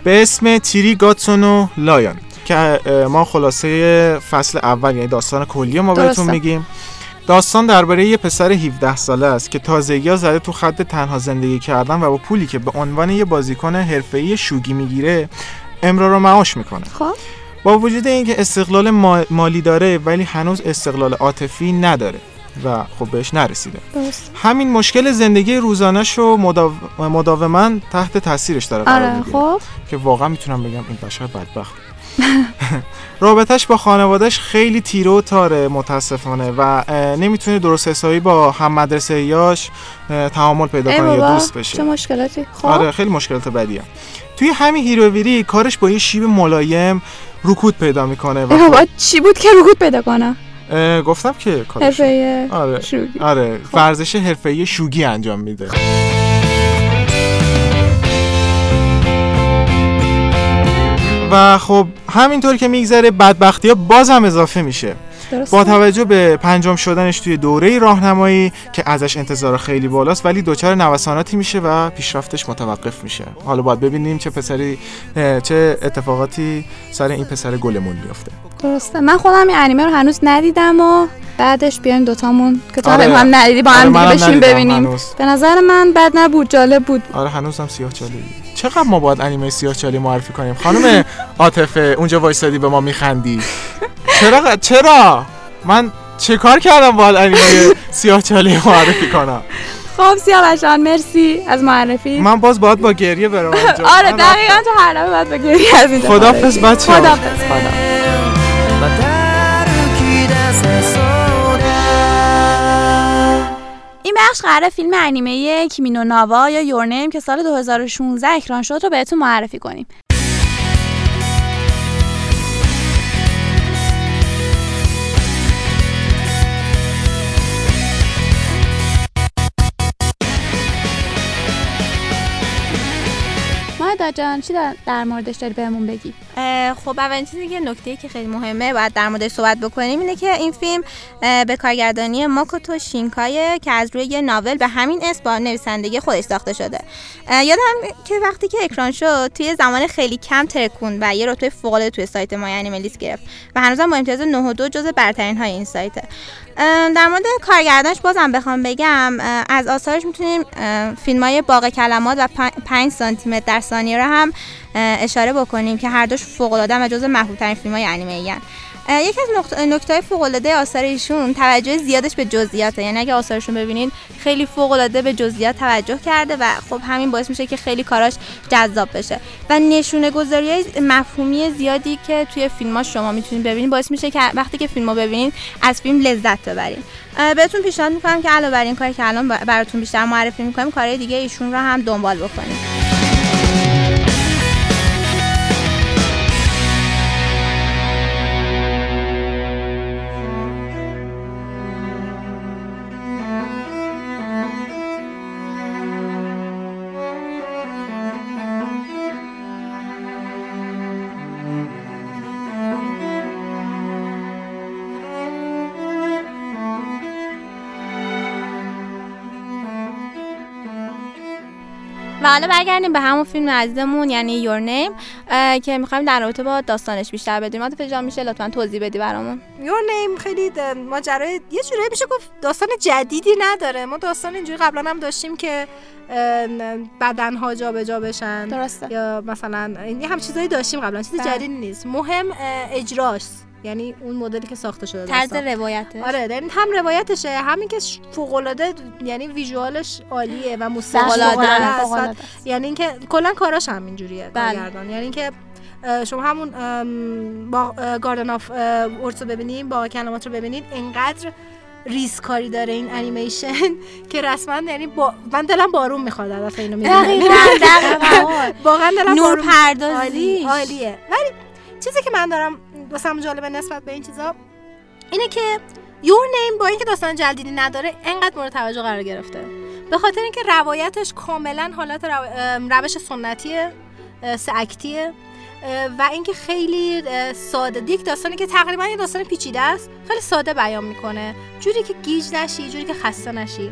به اسم تیری گاتسونو لایان که ما خلاصه فصل اول یعنی داستان کلی ما بهتون. میگیم. داستان درباره یه پسر 17 ساله است که تازگی زده تو خط تنها زندگی کردن و با پولی که به عنوان یه بازیکن حرفه‌ای شوگی می‌گیره امرار و معاش می‌کنه. خب. با وجود اینکه استقلال ما- مالی داره ولی هنوز استقلال عاطفی نداره و خب بهش نرسیده. درست. همین مشکل زندگی روزانش رو مداو... مداوما تحت تاثیرش داره قرار آره خب. که واقعا می‌تونم بگم این بشر بدبخت. رابطش با خانوادهش خیلی تیره و تاره متاسفانه و نمی‌تونه درست حسابی با هم مدرسه یاش تعامل پیدا کنه یا دوست بشه. چه مشکلاتی؟ خب. آره خیلی مشکلات بدیه. توی همین هیروویری کارش با یه شیب ملایم رکود پیدا می‌کنه و بابا چی بود که رکود پیدا کنم اه، گفتم که کارش آره شوگی. آره ورزش حرفه‌ای شوگی انجام میده. و خب همینطور که میگذره بدبختی ها باز هم اضافه میشه. با توجه به پنجم شدنش توی دوره راهنمایی که ازش انتظار خیلی بالاست ولی دچار نوساناتی میشه و پیشرفتش متوقف میشه. حالا باید ببینیم چه پسری چه اتفاقاتی سر این پسر گلمون میفته درسته. من خودم این انیمه رو هنوز ندیدم و بعدش بیایم دوتامون که تو آره. هم ندیدی با آره، هم بشینیم ندیدم ببینیم. هنوز. به نظر من بد نبود جالب بود. آره هنوزم سیاه چالی چقدر ما باید انیمه سیاه چالی معرفی کنیم؟ خانم عاطفه اونجا وایسادی به ما میخندی. چرا چرا؟ من چه کار کردم باید انیمه سیاه چالی معرفی کنم؟ خب سیاه جان مرسی از معرفی. من باز باید با گریه برم آره دقیقا تو هر باید بگیری از اینجا خدافظ بچه خدافظ این بخش قراره فیلم انیمه کیمینو ناوا یا یورنیم که سال 2016 اکران شد رو بهتون معرفی کنیم. مایدا جان چی در- موردش داری بهمون بگی؟ خب اولین چیزی که نکته که خیلی مهمه باید در موردش صحبت بکنیم اینه که این فیلم به کارگردانی ماکوتو شینکایه که از روی یه ناول به همین اسم با نویسندگی خودش ساخته شده. یادم که وقتی که اکران شد توی زمان خیلی کم ترکون و یه رتبه فوق‌العاده توی سایت ما انیمه لیست گرفت و هنوزم با امتیاز 9 و 2 جزو برترین های این سایته. در مورد کارگردانش بازم بخوام بگم از آثارش می‌تونیم فیلم های باغ کلمات و 5 سانتی متر در ثانیه رو هم اشاره بکنیم که هر دوش فوق العاده و جزو محبوب ترین فیلم های انیمه ایان. یکی از نکته های فوق العاده آثار ایشون توجه زیادش به جزئیاته. یعنی اگه آثارشون ببینید خیلی فوق العاده به جزئیات توجه کرده و خب همین باعث میشه که خیلی کاراش جذاب بشه. و نشونه گذاری مفهومی زیادی که توی فیلم ها شما می‌تونید ببینید باعث میشه که وقتی که فیلم رو ببینید از فیلم لذت ببرید. بهتون پیشنهاد می‌کنم که علاوه بر این کاری که الان براتون بیشتر معرفی می‌کنیم کارهای دیگه ایشون رو هم دنبال بکنید. و حالا برگردیم به همون فیلم عزیزمون یعنی یور نیم که می‌خوایم در رابطه با داستانش بیشتر بدیم عاطفه جان میشه لطفا توضیح بدی برامون؟ یور نیم خیلی ماجرای یه جورایی میشه گفت داستان جدیدی نداره. ما داستان اینجوری قبلا هم داشتیم که بدنها جابجا بشن. درسته. یا مثلا این هم چیزایی داشتیم قبلا. چیز بله. جدیدی نیست. مهم اجراش یعنی اون مدلی که ساخته شده طرز. روایته آره یعنی هم روایتشه همین که فوق العاده یعنی visual ش عالیه و موسیقی. فوق‌العاده یعنی اینکه کلا کاراش هم اینجوریه بله. کارگردان یعنی اینکه شما همون با Garden of Words رو ببینید باغ کلمات رو ببینید انقدر ریزه‌کاری داره این انیمیشن که رسما یعنی با... من دلم بارون می‌خواد از اینو دقیقاً واقعا دلم نور پردازی. عالی عالیه. ولی چیزی که من دارم واسم جالبه نسبت به این چیزا اینه که یور نیم با اینکه داستان جدیدی نداره انقدر مورد توجه قرار گرفته. به خاطر اینکه روایتش کاملا حالت رو... روش سنتیه سه اکتیه. و اینکه خیلی ساده. یک داستانی که تقریبا یه داستان پیچیده است خیلی ساده بیان می‌کنه. جوری که گیج نشی جوری که خسته نشی.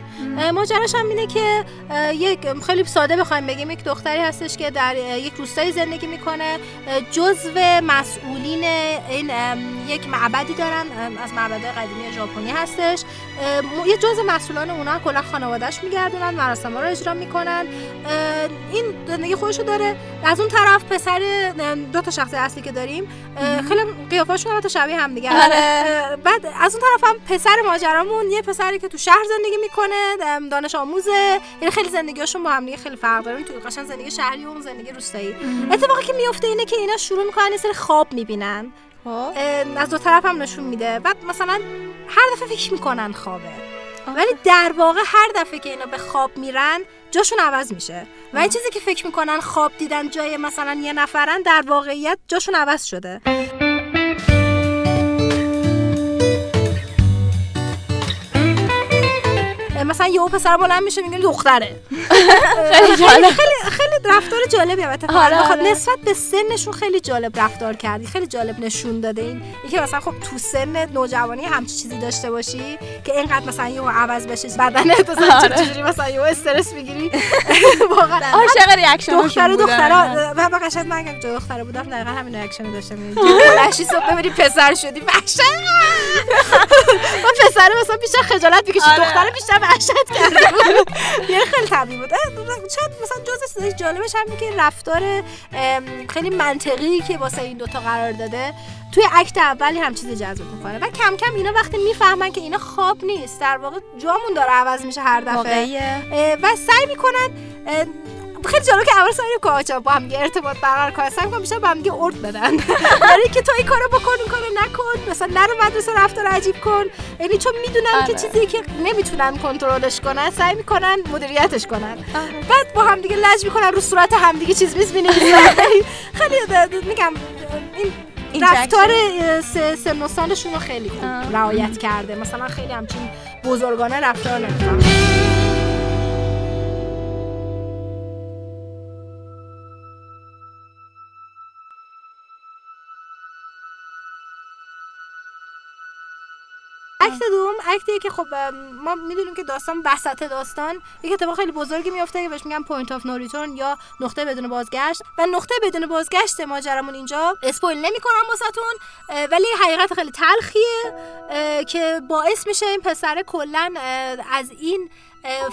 ماجراش هم اینه که یک خیلی ساده بخوایم بگیم. یک دختری هستش که در یک روستایی زندگی می‌کنه. جزو مسئولین این یک معبدی دارن. از معبدهای قدیمی ژاپنی هستش. یه جزء مسئولان اونا کلا خانوادهش میگردونن مراسم رو اجرا می‌کنن. این زندگی خودشو داره. از اون طرف پسر دو تا شخصیت اصلی که داریم خیلی قیافاشون هم شبیه هم دیگه. آره. بعد از اون طرف هم پسر ماجرامون یه پسری که تو شهر زندگی می‌کنه دانش آموزه. یعنی خیلی زندگیاشون با هم دیگه خیلی فرق داره تو قشنگ زندگی شهری و اون زندگی روستایی. اتفاقی که میفته اینه که اینا شروع می‌کنن یه سری خواب می‌بینن. خب. از دو طرف هم نشون میده. بعد مثلا هر دفعه فکر می‌کنن خوابه. ولی در واقع هر دفعه که اینا به خواب میرن جاشون عوض میشه. و این چیزی که فکر می‌کنن خواب دیدن جای مثلا یه نفرن در واقعیت جاشون عوض شده. مثلا یهو پسر بلند میشه میگه دختره. خیلی خیلی خیلی رفتار جالبی اتفاقا آره، آره. نسبت به سنشون خیلی جالب رفتار کردی خیلی جالب نشون داده این. اینکه مثلا خب تو سن نوجوانی همچی چیزی داشته باشی که اینقدر مثلا یهو عوض بشه بدنت مثلا آره. چجوری مثلا یهو استرس می‌گیری. واقعا. عاشق reaction دختر دخترا. و با قشنگ من اگه دختره بودم دقیقا همین reaction داشتم. بلند شی صبح ببینی پسر شدی. وحشت. و پسر مثلا بیشتر خجالت می‌کشید آره. دختر بیشتر وحشت کرده بود. یعنی خیلی طبیعی بود. شاید مثلا جز چیزای جالبش همینه که رفتار خیلی منطقی که واسه این دوتا قرار داده توی اکت اولی هم چیز جذب می‌کنه. و کم کم اینا وقتی می‌فهمن که اینا خواب نیست در واقع جامون داره عوض میشه هر دفعه. و سعی می‌کنن خیلی جالب که اول سعی بچه‌ها با هم ارتباط برقرار کنن سعی می‌کنن بیشتر با هم ارد بدن. یعنی که تو این کارو بکن اون کارو نکن مثلا نرو مدرسه رفتار عجیب کن. یعنی چون می‌دونن که آره. چیزی که نمی‌تونن کنترلش کنن سعی می‌کنن مدیریتش کنن. بعد با هم دیگه لج می‌کنن رو صورت هم دیگه چیز میز خیلی د- د- میگم این. رفتار سن و سالشون رو خیلی خوب. رعایت کرده. مثلا خیلی همچین بزرگانه رفتار نمی‌کنن act یه که خب ما می‌دونیم که داستان وسط داستان یک اتفاق خیلی بزرگی میفته که بهش میگن point of no return یا نقطه بدون بازگشت. و نقطه بدون بازگشت ماجرامون اینجا. spoil نمی‌کنم واسهتون ولی حقیقت خیلی تلخیه که باعث میشه این پسر کلا از این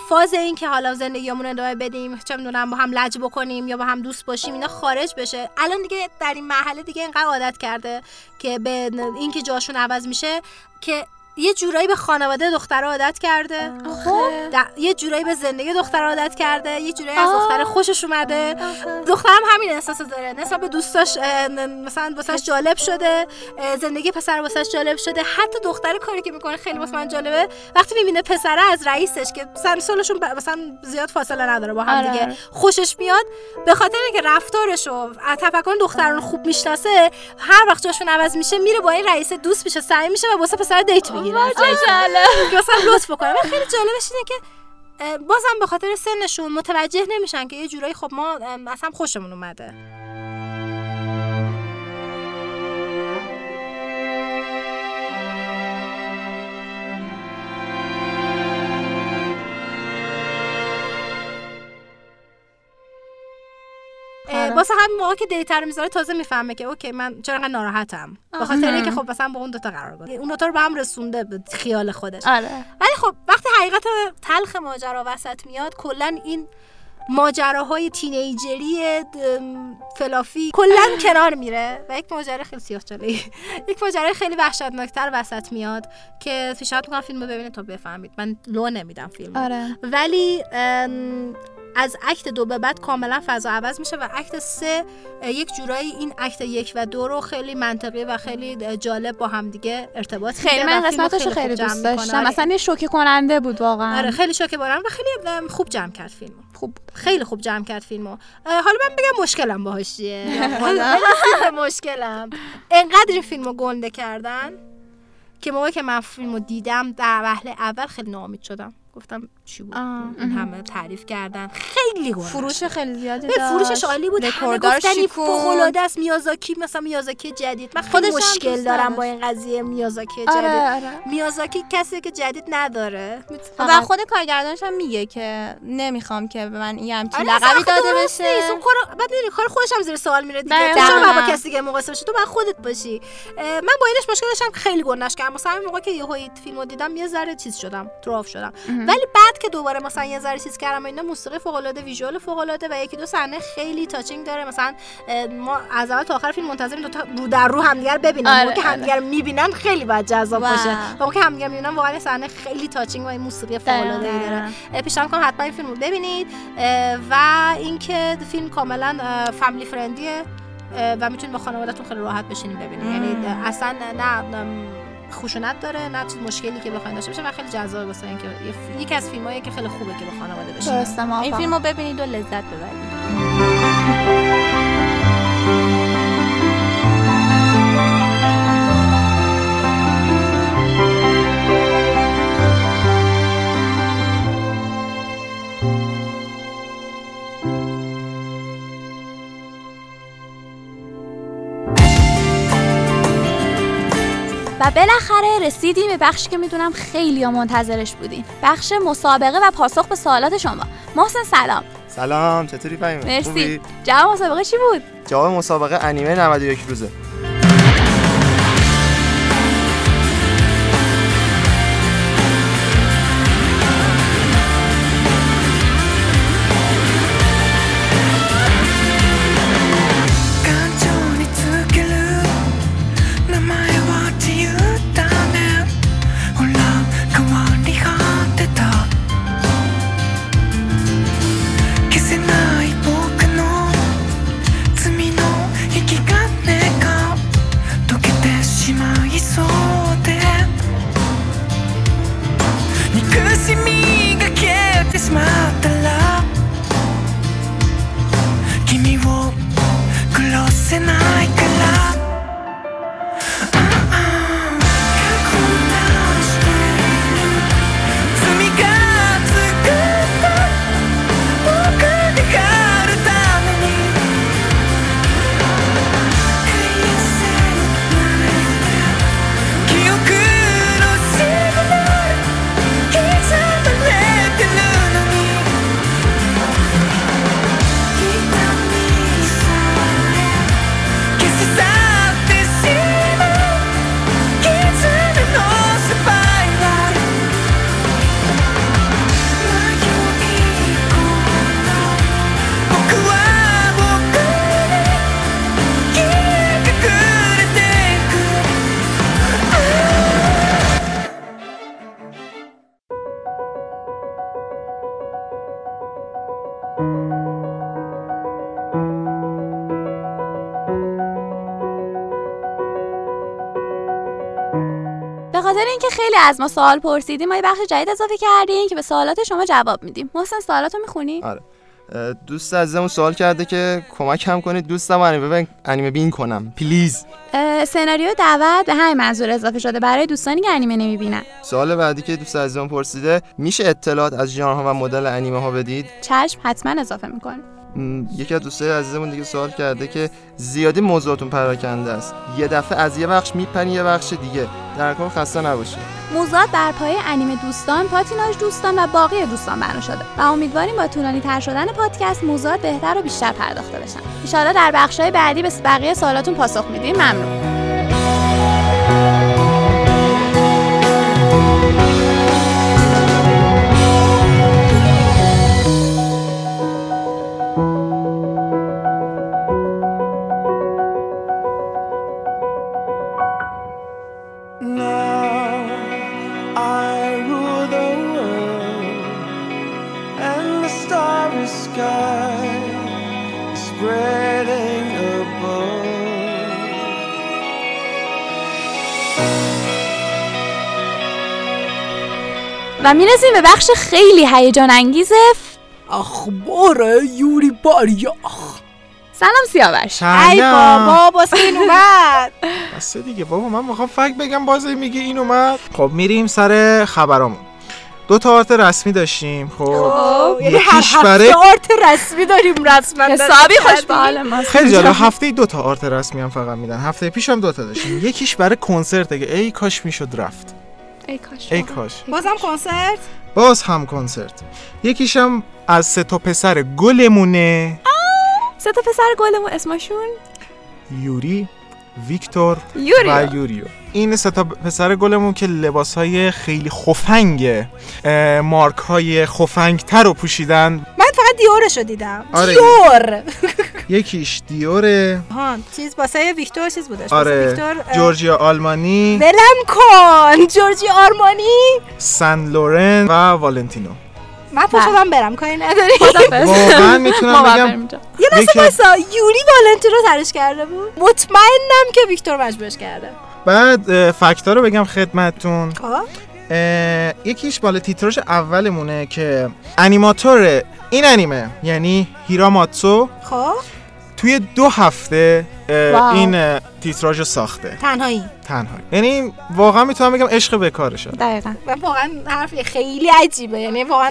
فاز این که حالا زندگیمون ادامه بدیم چه می‌دونم با هم لج بکنیم یا با هم دوست باشیم اینا خارج بشه. الان دیگه در این مرحله دیگه اینقدر عادت کرده که به این که جاشون عوض میشه که یه جورایی به خانواده دختر عادت کرده. خب یه جورایی به زندگی دختر عادت کرده. یه جورایی از دختر خوشش اومده. دخترم همین احساس داره. نسبت به دوستاش مثلا واسش جالب شده. زندگی پسر واسش جالب شده. حتی دختر کاری که می‌کنه خیلی واسه من جالبه. وقتی می‌بینه پسره از رئیسش که سن سالشون ب- مثلا زیاد فاصله نداره با هم آره، دیگه. خوشش میاد. به خاطر اینکه رفتارش و تفکر دختران خوب می‌شناسه هر وقت جاشون عوض میشه میره با این رئیس دوست میشه سعی میشه و واسه پسر دیت که مثلا لطف بکنه و خیلی جالبش اینه که بازم به خاطر سنشون متوجه نمیشن که یه جورایی خب ما اصلا خوشمون اومده. واسه همین موقع که date ا رو می‌ذاره تازه می‌فهمه که OK من چرا انقدر ناراحتم. به خاطر اینکه خب مثلا با اون دوتا قرار گذاشته اون دوتا رو به هم رسونده به خیال خودش. آره. ولی خب وقتی حقیقت تلخ ماجرا وسط میاد کلا این ماجراهای teenager ی fluffy کلا کنار میره. و یک ماجرا خیلی سیاه یک ماجرا خیلی وحشتناکتر وسط میاد که پیشنهاد می‌کنم فیلم رو ببینید تا بفهمید. من لو نمیدم فیلم آره. ولی از اکت دو به بعد کاملا فضا عوض میشه و اکت سه یک جورایی این اکت یک و دو رو خیلی منطقی و خیلی جالب با هم دیگه ارتباط خیلی من فیلم قسمتاشو خیلی دوست. داشتم. آره. مثلا یه شوکه کننده بود واقعا. آره خیلی شوکه بارم و خیلی خوب جمع کرد فیلمو. خوب خیلی خوب جمع کرد فیلمو. حالا من بگم مشکلم باهاش چیه؟ مشکلم. انقدر این فیلمو گنده کردن که موقعی که من فیلمو دیدم در وهله اول خیلی ناامید شدم. گفتم چی بود. این همه تعریف کردن. خیلی گنده فروش خیلی زیادی به داشت. فروشش عالی بود. همه رکورددار گفتن این. فوق است میازاکی مثلا میازاکی جدید. من خیلی مشکل دارم. با این قضیه میازاکی جدید. آره. آره میازاکی کسی که جدید نداره. و خود کارگردانش هم میگه که نمی‌خوام که به من یه همچین آره، لقبی داده بشه. اون کار بعد می‌دونی کار خودش هم زیر سوال میره دیگه. تو چرا با کسی دیگه مقایسه بشی؟ تو باید خودت باشی. من با اینش مشکل داشتم که خیلی گنش کردم مثلا موقع که یهو این فیلمو دیدم یه ذره چیز شدم turn off شدم. ولی بعد که دوباره مثلا یه ذره چیز کردم اینا موسیقی فوق العاده visual فوق العاده و یکی دو صحنه خیلی touching داره. مثلا ما از اول تا آخر فیلم منتظریم دو تا رو در رو همدیگه رو ببینن. آره، موقع که همدیگه رو می‌بینن خیلی باید جذاب. باشه. و موقع که همدیگه رو می‌بینن واقعا صحنه خیلی touching و این موسیقی فوق العاده ای داره. پیشنهاد کنم حتما این فیلم رو ببینید. و اینکه فیلم کاملا فامیلی فرندیه و می‌تونید با خانوادهتون خیلی راحت بشینید ببینید. یعنی اصلا نه خشونت داره نه چیز مشکلی که بخواید داشته باشه و خیلی جذابه واسه اینکه یکی از فیلمایی که خیلی خوبه که با خانواده درسته این موافقم. فیلم رو ببینید و لذت ببرید و بالاخره رسیدیم به بخشی که می‌دونم خیلی منتظرش بودین. بخش مسابقه و پاسخ به سوالات شما. محسن سلام. سلام چطوری فهیمه؟ مرسی. جواب مسابقه چی بود؟ جواب مسابقه انیمه 91 روزه. خیلی از ما سوال پرسیدیم ما یه بخش جدید اضافه کردیم که به سوالات شما جواب میدیم. محسن سوالاتو می‌خونی؟ آره. دوست عزیزمون سوال کرده که کمک هم کنید. دوستم انیمه ببین انیمه بین کنم. پلیز. سناریو دعوت به همین منظور اضافه شده. برای دوستانی که انیمه نمی‌بینن. سوال بعدی که دوست عزیزمون پرسیده میشه اطلاعات از ژانرها و مدل انیمه ها بدید؟ چشم حتما اضافه می‌کنیم م، یکی از دوستای عزیزمون دیگه سوال کرده که زیادی موضوعاتون پراکنده است یه دفعه از یه بخش میپرین یه بخش دیگه در کل خسته نباشید موضوعات بر پایه انیمه دوستان، پاتیناژ دوستان و باقی دوستان بنا شده و امیدواریم با طولانی تر شدن پادکست موضوعات بهتر و بیشتر پرداخته بشن. ان در بخش‌های بعدی به بقیه سوالاتون پاسخ میدیم. ممنون. و می‌رسیم به بخش خیلی هیجان انگیز اخبار یوری باریاخ سلام سیاوش. ای بابا باز این اومد. بسه دیگه بابا من می‌خوام فکر بگم بازی میگه این اومد. خب میریم سر خبرامون. دو تا آرت رسمی داشتیم خب. یعنی هر هفته آرت رسمی داریم رسما. حسابی خوش به حال ما. خیلی جالب. هفته دو تا آرت رسمی هم فقط میدن. هفته پیش هم دو تا داشتیم. یکیش برای کنسرت که ای کاش می‌شد رفت. ای کاش. ای کاش. بازم کنسرت؟ باز هم کنسرت. یکیش هم از سه تا پسر گلمونه. سه تا پسر گلمون اسمشون؟ یوری. ویکتور یوریو. و یوریو. این سه تا پسر گلمون که لباس های خیلی خفنگ مارک های خفنگ تر رو پوشیدن. من فقط دیورشو دیدم. آره. دیور. یکیش دیوره. ها چیز واسه ویکتور چیز بودش. آره. ویکتور جورجیا آلمانی. ولم کن. جورجی آرمانی سن لورن و والنتینو. من پاشو من برم کاری نداری؟ واقعا می‌تونم بگم. یه لحظه بایستا یوری والنتینو ترش کرده بود؟ مطمئنم که ویکتور مجبورش کرده. بعد فکتا رو بگم خدمتتون. خب. یکیش بالا تیتراژ اولمونه که انیماتور این انیمه یعنی هیراماتسو. خب. توی دو هفته واو. این تیتراژ رو ساخته. تنهایی. تنها یعنی واقعا می‌تونم بگم عشق به کارشه. دقیقا. واقعا حرف خیلی عجیبه. یعنی واقعا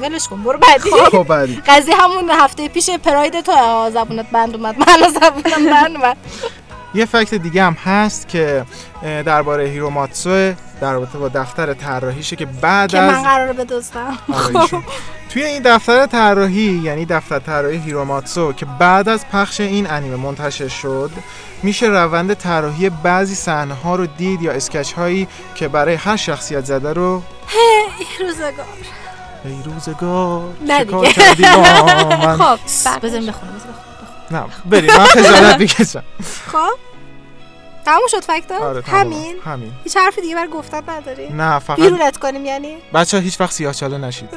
ولش کن برو بعدی. خب بعدی. قضیه همون هفته پیش پراید تو زبونت بند اومد من زبونم بند اومد. یه فکت دیگه هم هست که درباره هیروماتسو در رابطه با دفتر طراحیشه که بعد که از من قراره بدزدم. آره،. توی این دفتر طراحی یعنی دفتر طراحی هیروماتسو که بعد از پخش این انیمه منتشر شد میشه روند طراحی بعضی صحنه ها رو دید یا اسکچ هایی که برای هر شخصیت زده رو؟ ای روزگار. ای روزگار نه دیگه. خب بزنیم بخونم. نه بریم من خجالت می‌کشم. خب؟ تموم شد فکتا آره تمام. همین؟ همین. هیچ حرف دیگه بر گفتن نداری؟ نه فقط بیرونت کنیم یعنی؟ بچه هیچ وقت سیاه چاله نشید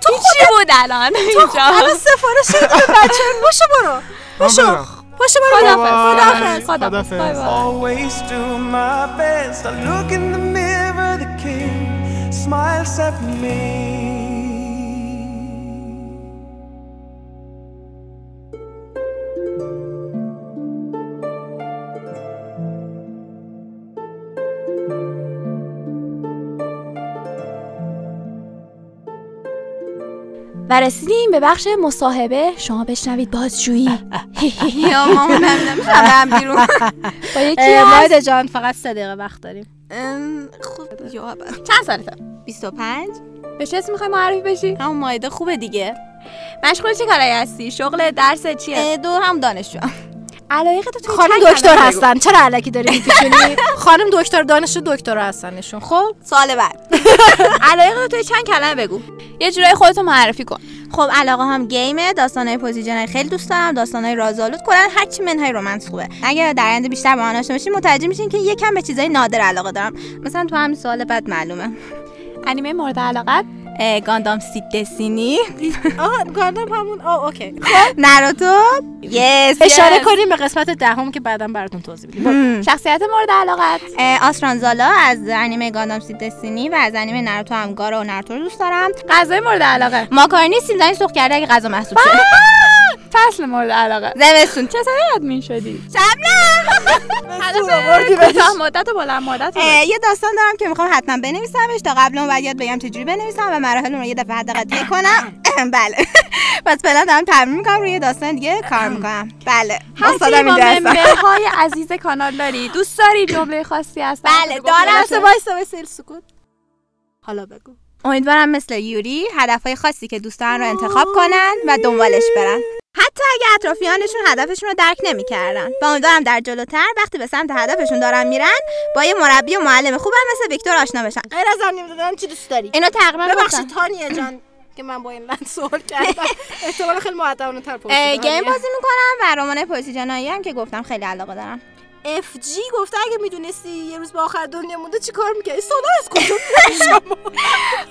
چی بود الان اینجا. الان سفارش شد به بچه. باشه برو. برم. پاشو برو. بای بای. Always do my best. I look in the mirror, the king smiles at me. و رسیدیم به بخش مصاحبه. شما بشنوید بازجویی. یا می‌تونم برم بیرون. با یکی مایده جان فقط سه دقیقه وقت داریم. اول. چند سالته 25 به چه اسم می‌خوای معرفی بشی؟ همون مایده خوبه دیگه. مشغول چه کارایی هستی؟ شغل درس چیه؟ دو هم دانشجو علایق تو خانم دکتر. هستن. چرا علکی داری میپیچونی؟ خانم دکتر دانشجو دکتر هستنشون خب؟ سال بعد. علایق تو چند کلمه بگو. یه جورایی خودتو معرفی کن. خب علاقه هم گیمه داستانهای پوزیژن خیلی دوست دارم داستانهای رازآلود. کلا هرچی منهای رمانس خوبه. اگه در آینده بیشتر با من آشنا بشین متوجه میشین که یکم به چیزای نادر علاقه دارم. مثلا تو همین سوال بعد معلومه. انیمه مورد علاقت؟ گاندام سید دسینی. آه گاندم همون آه اوکی. ناروتو. یس اشاره کنیم به قسمت دهم که بعدا براتون توضیح میدیم شخصیت مورد علاقت. آسرانزالا از انیمه گاندام سید دسینی و از انیمه ناروتو هم گارا و ناروتو رو دوست دارم. غذای مورد علاقه. ماکارونی سیب سرخ کرده اگه غذا محسوب شه. فصل مورد علاقه. زمستون. چه سری ادمین شدی؟ هدف کوتاه مدت و بلند مدت یه داستان دارم که می‌خوام حتما بنویسمش. تا قبل اون بعد یاد بگم چجوری بنویسم و مراحل رو یه دفعه حداقل طی کنم. بله. پس فعلا دارم تمرین می‌کنم روی یه داستان دیگه کار می‌کنم. بله. هستی استادم اینجا هستم. ممبرهای عزیز کانال داری. دوست داری جمله خاصی هست بله، دارم. وایسا وایسا سکوت. حالا بگو. امیدوارم مثل یوری هدفهای خاصی که دوست دارن رو انتخاب کنن و دنبالش برن. حتی اگه اطرافیانشون هدفشون رو درک نمی‌کردن. و امیدوارم در جلوتر وقتی به سمت هدفشون دارن میرن با یه مربی و معلم خوبم مثل ویکتور آشنا بشن. غیر از انیم دادن چی دوست داری. اینو تقریبا. ببخشید تانیه جان که من با این لند سوال کردم. احتمال خیلی مؤدبانه تر پرسیدم گیم بازی می‌کنم و رمان پرسیجنایی هم که گفتم خیلی علاقه دارم. اف جی گفته اگه می‌دونستی یه روز به آخر دنیا مونده چی کار می‌کردی؟ سونا از کجا شما.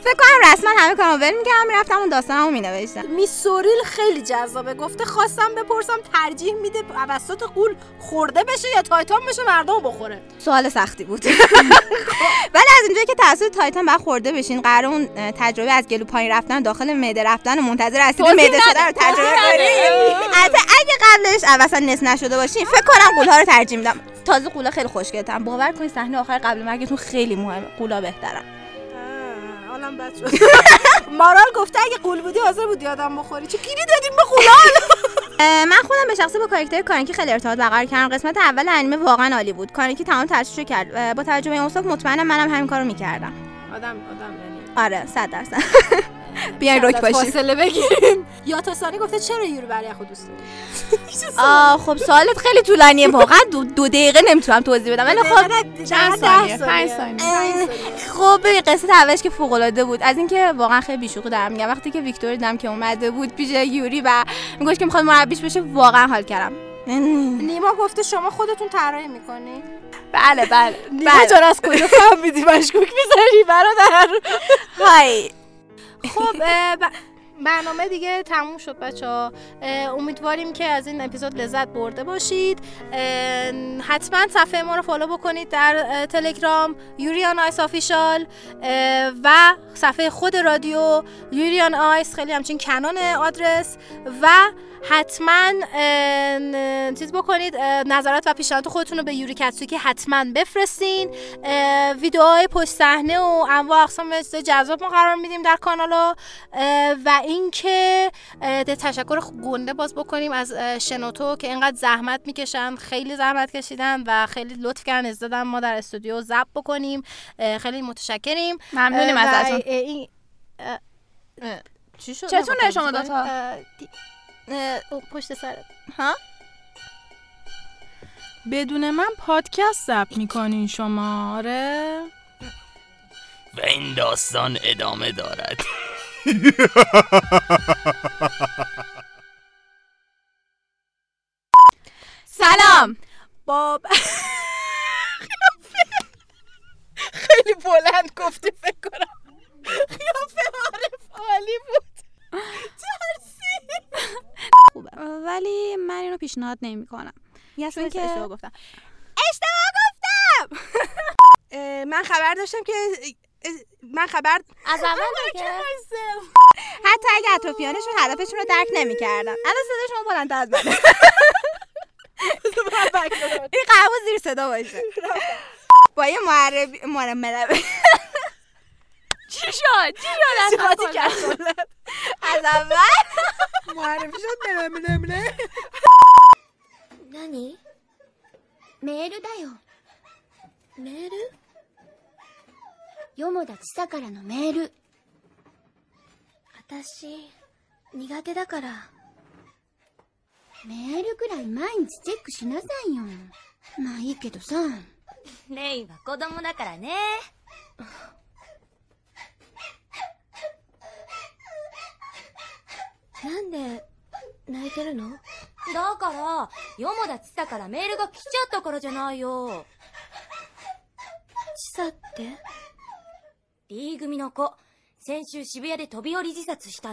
فکر کنم رسما همه کارو ول می‌کردم می‌رفتم اون داستانمو مینوشتم. میسوریل خیلی جذابه. گفته خواستم بپرسم ترجیح میده توسط قول خورده بشه یا تایتان بشه مردم بخوره؟ سوال سختی بود. ولی از اینجایی که توسط تایتان بعد خورده بشین قرار اون تجربه از گلو پایین رفتن داخل معده رفتن و منتظر توضیح معده. شده رو تجربه. کنیم البته اگه قبلش اصلا نصف نشده باشین فکر کنم قولها رو ترجیح میدم. تازه قولا خیلی خوشگلترن باور کنید صحنه آخر قبل مرگتون خیلی مهمه قولا بهترن حالم بد شد. مارال گفته اگه قول بودی حاضر بودی آدم بخوری. چه گیری دادیم به قولال؟ من خودم به شخصه با کاراکتر کانکی خیلی ارتباط برقرار کردم. قسمت اول انیمه واقعا عالی بود. کانکی تمام تلاشش رو کرد با توجه به این اوصاف مطمئنم منم همین کارو می‌کردم. آدم آدم یعنی. آره صد درصد. بیاین رک باشیم. فاصله بگیریم. یا تا ثانی گفته چرا یوری برای خود دوست داری؟ آه خب سوالت خیلی طولانیه. واقعا دو, دقیقه نمی‌تونم توضیح بدم. ولی خب چند ثانیه. خب قصه اولش که فوق العاده بود. از اینکه واقعا خیلی بیشوخی دارم میگم. وقتی که ویکتور دیدم که اومده بود پیش یوری و میگوش که می‌خواد مربیش بشه واقعا حال کردم. نیما گفته شما خودتون طراحی می‌کنی؟ بله بله نیما جان از کجا فهمیدی؟ مشکوک می‌ذاری برادر. های خب برنامه دیگه تموم شد بچه ها امیدواریم که از این اپیزود لذت برده باشید. حتما صفحه ما رو follow بکنید در تلگرام Yuri on Ice Official و صفحه خود رادیو Yuri on Ice خیلی همچنین کانال آدرس و حتما چیز بکنید نظرات و پیشنهادات خودتون رو به یوری کتسوکی حتما بفرستین. ویدیوهای پشت صحنه و انواع اقسام جذاب ما قرار میدیم در کانال و اینکه تشکر گنده باز بکنیم از شنوتو که اینقدر زحمت می‌کشن خیلی زحمت کشیدن و خیلی لطف کردن از دادن ما در استودیو ضبط بکنیم. خیلی متشکریم. ممنونیم ازتون. چی شد؟ چتونه شما؟ دوتا؟ پشت سرت. بدون من پادکست ضبط می‌کنین شما آره؟ و این داستان ادامه دارد. سلام. باب خیلی بلند گفتی فکر کنم. خیافه عارف عالی بود. خوبه. ولی من اینو پیشنهاد نمی‌کنم. چون که اشتباه گفتم. اشتباه گفتم! من خبر داشتم که من خبر از اول که حتی اگه اطرافیانشون هدفشون رو درک نمی‌کردن. الان صدا شما بلندتر از منه این قرار زیر صدا باشه. با یه معربی معربی چی شد چی شد صحبتی از کرد از اول معرفی شد بله بله بله 何メールだよメールよ田千さからのメール私苦手だからメールぐらい毎日チェックしなさいよまあいいけどさレイは子供だからね なんで泣いてるの？だから、よもだちさからメールが来ちゃったからじゃないよ。ちさって ?D 組の子、先週渋谷で飛び降り自殺したの。